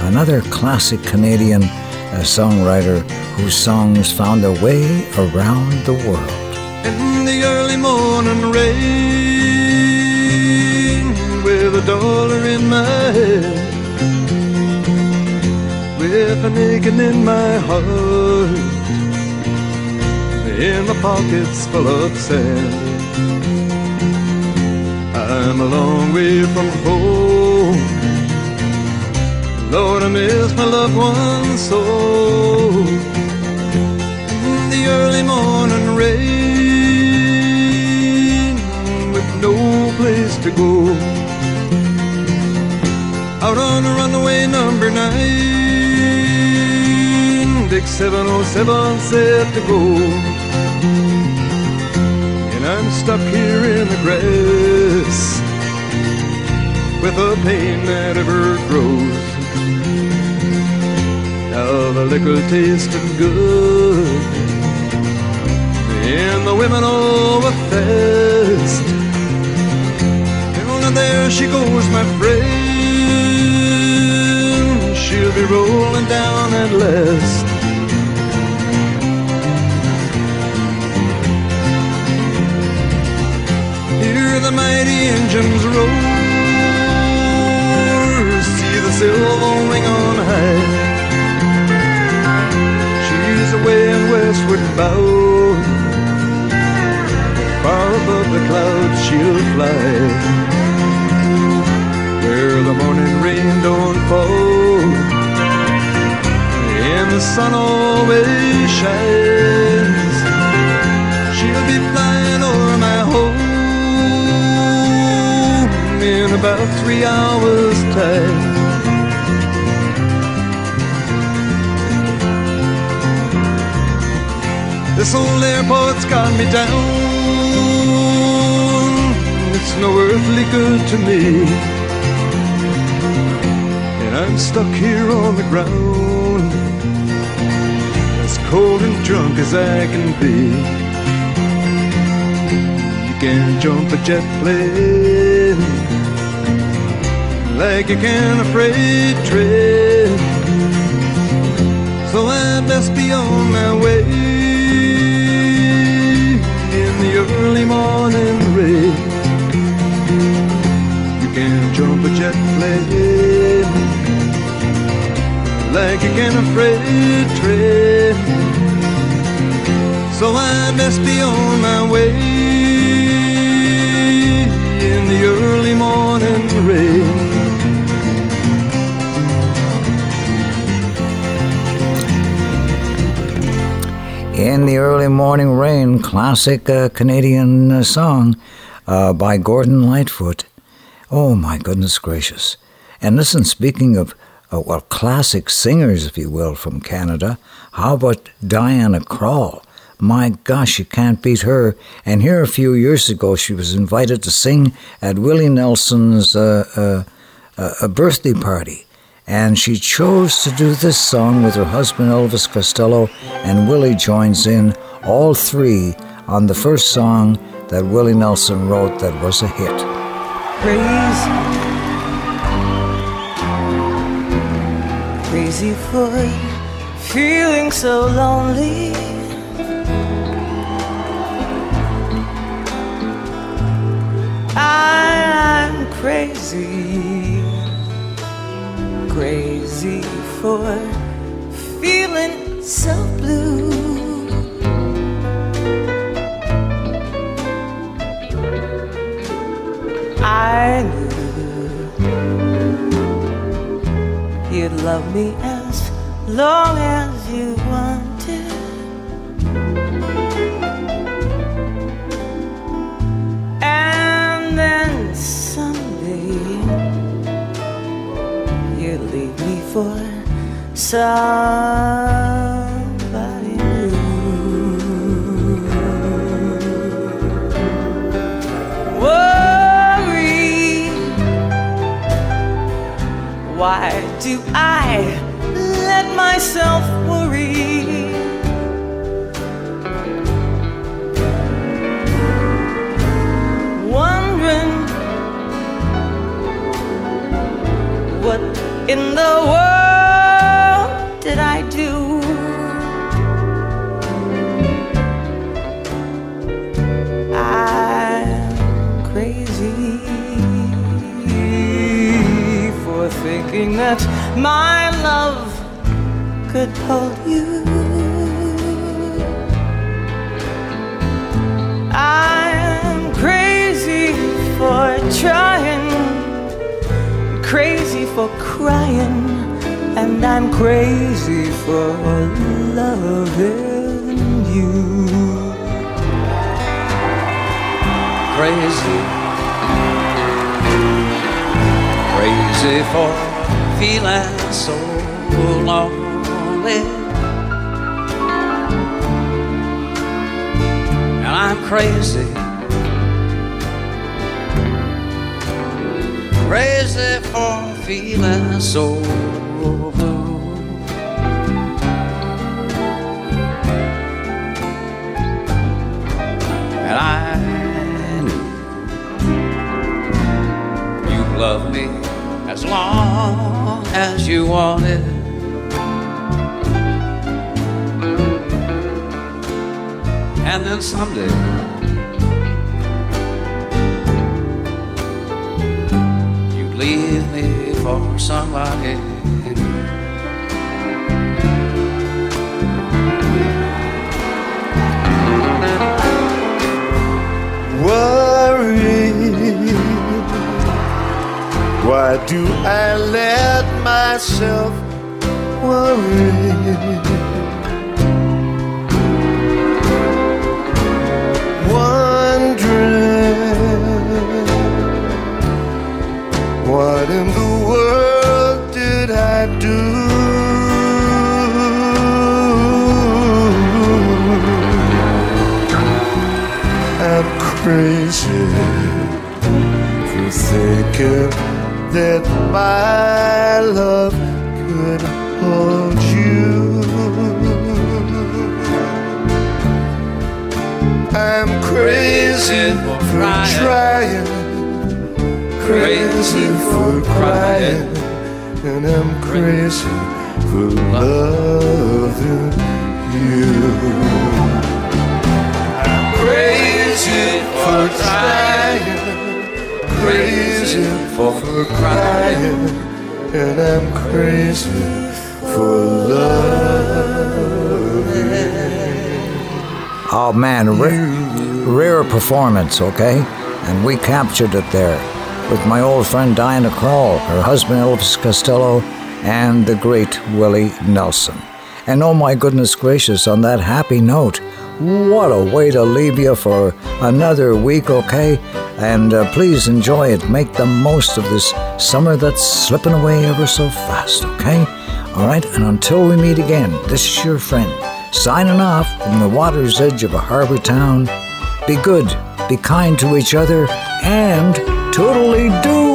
Another classic Canadian uh, songwriter whose songs found their way around the world. in the early morning rain with a dollar in my hand with an aching in my heart. In my pockets full of sand. I'm a long way from home. Lord I miss my loved ones so. The early morning rain with no place to go. Out on a runaway number nine, 707 said to go. And I'm stuck here in the grass with a pain that ever grows. Now the liquor tasted good and the women all were fast. And there she goes, my friend. She'll be rolling down at last. Mighty engines roar. See the silver ring on high. She's away in westward bound. Far above the clouds she'll fly. Where the morning rain don't fall. And the sun always shines. In about three hours' time. This old airport's got me down. It's no earthly good to me. And I'm stuck here on the ground. As cold and drunk as I can be. You can't jump a jet plane like you can a freight train. So I best be on my way in the early morning rain. You can't jump a jet plane like you can a freight train. So I best be on my way in the early morning rain. In the Early Morning Rain, classic uh, Canadian uh, song uh, by Gordon Lightfoot. Oh my goodness gracious. And listen, speaking of, uh, well, classic singers, if you will, from Canada, how about Diana Krall? My gosh, you can't beat her. And here a few years ago, she was invited to sing at Willie Nelson's uh, uh, birthday party. And she chose to do this song with her husband Elvis Costello, and Willie joins in, all three on the first song that Willie Nelson wrote that was a hit. Crazy, crazy for feeling so lonely. I'm crazy, crazy for feeling so blue. I knew you'd love me as long as you wanted. For somebody new. Worry, why do I let myself worry? Wondering what in the world did I do? I'm crazy for thinking that my love could hold you. I'm crazy for trying, crazy for crying, and I'm crazy for loving you. crazy, crazy for feeling so lonely. And I'm crazy, crazy for feeling so blue. And I knew You love me as long as you wanted. And then someday leave me for somebody. Worry. Why do I let myself worry? Thinking that my love could hold you. I'm crazy for trying, crazy for crying, and I'm crazy for loving you. I'm crazy for trying, crazy for crying, and I'm crazy for loving. Oh man, rare, rare performance, okay? And we captured it there with my old friend Diana Krall, her husband Elvis Costello, and the great Willie Nelson. And oh my goodness gracious, on that happy note, what a way to leave you for another week, okay? And uh, please enjoy it. Make the most of this summer that's slipping away ever so fast, okay? All right, and until we meet again, this is your friend signing off from the water's edge of a harbor town. Be good, be kind to each other, and totally do.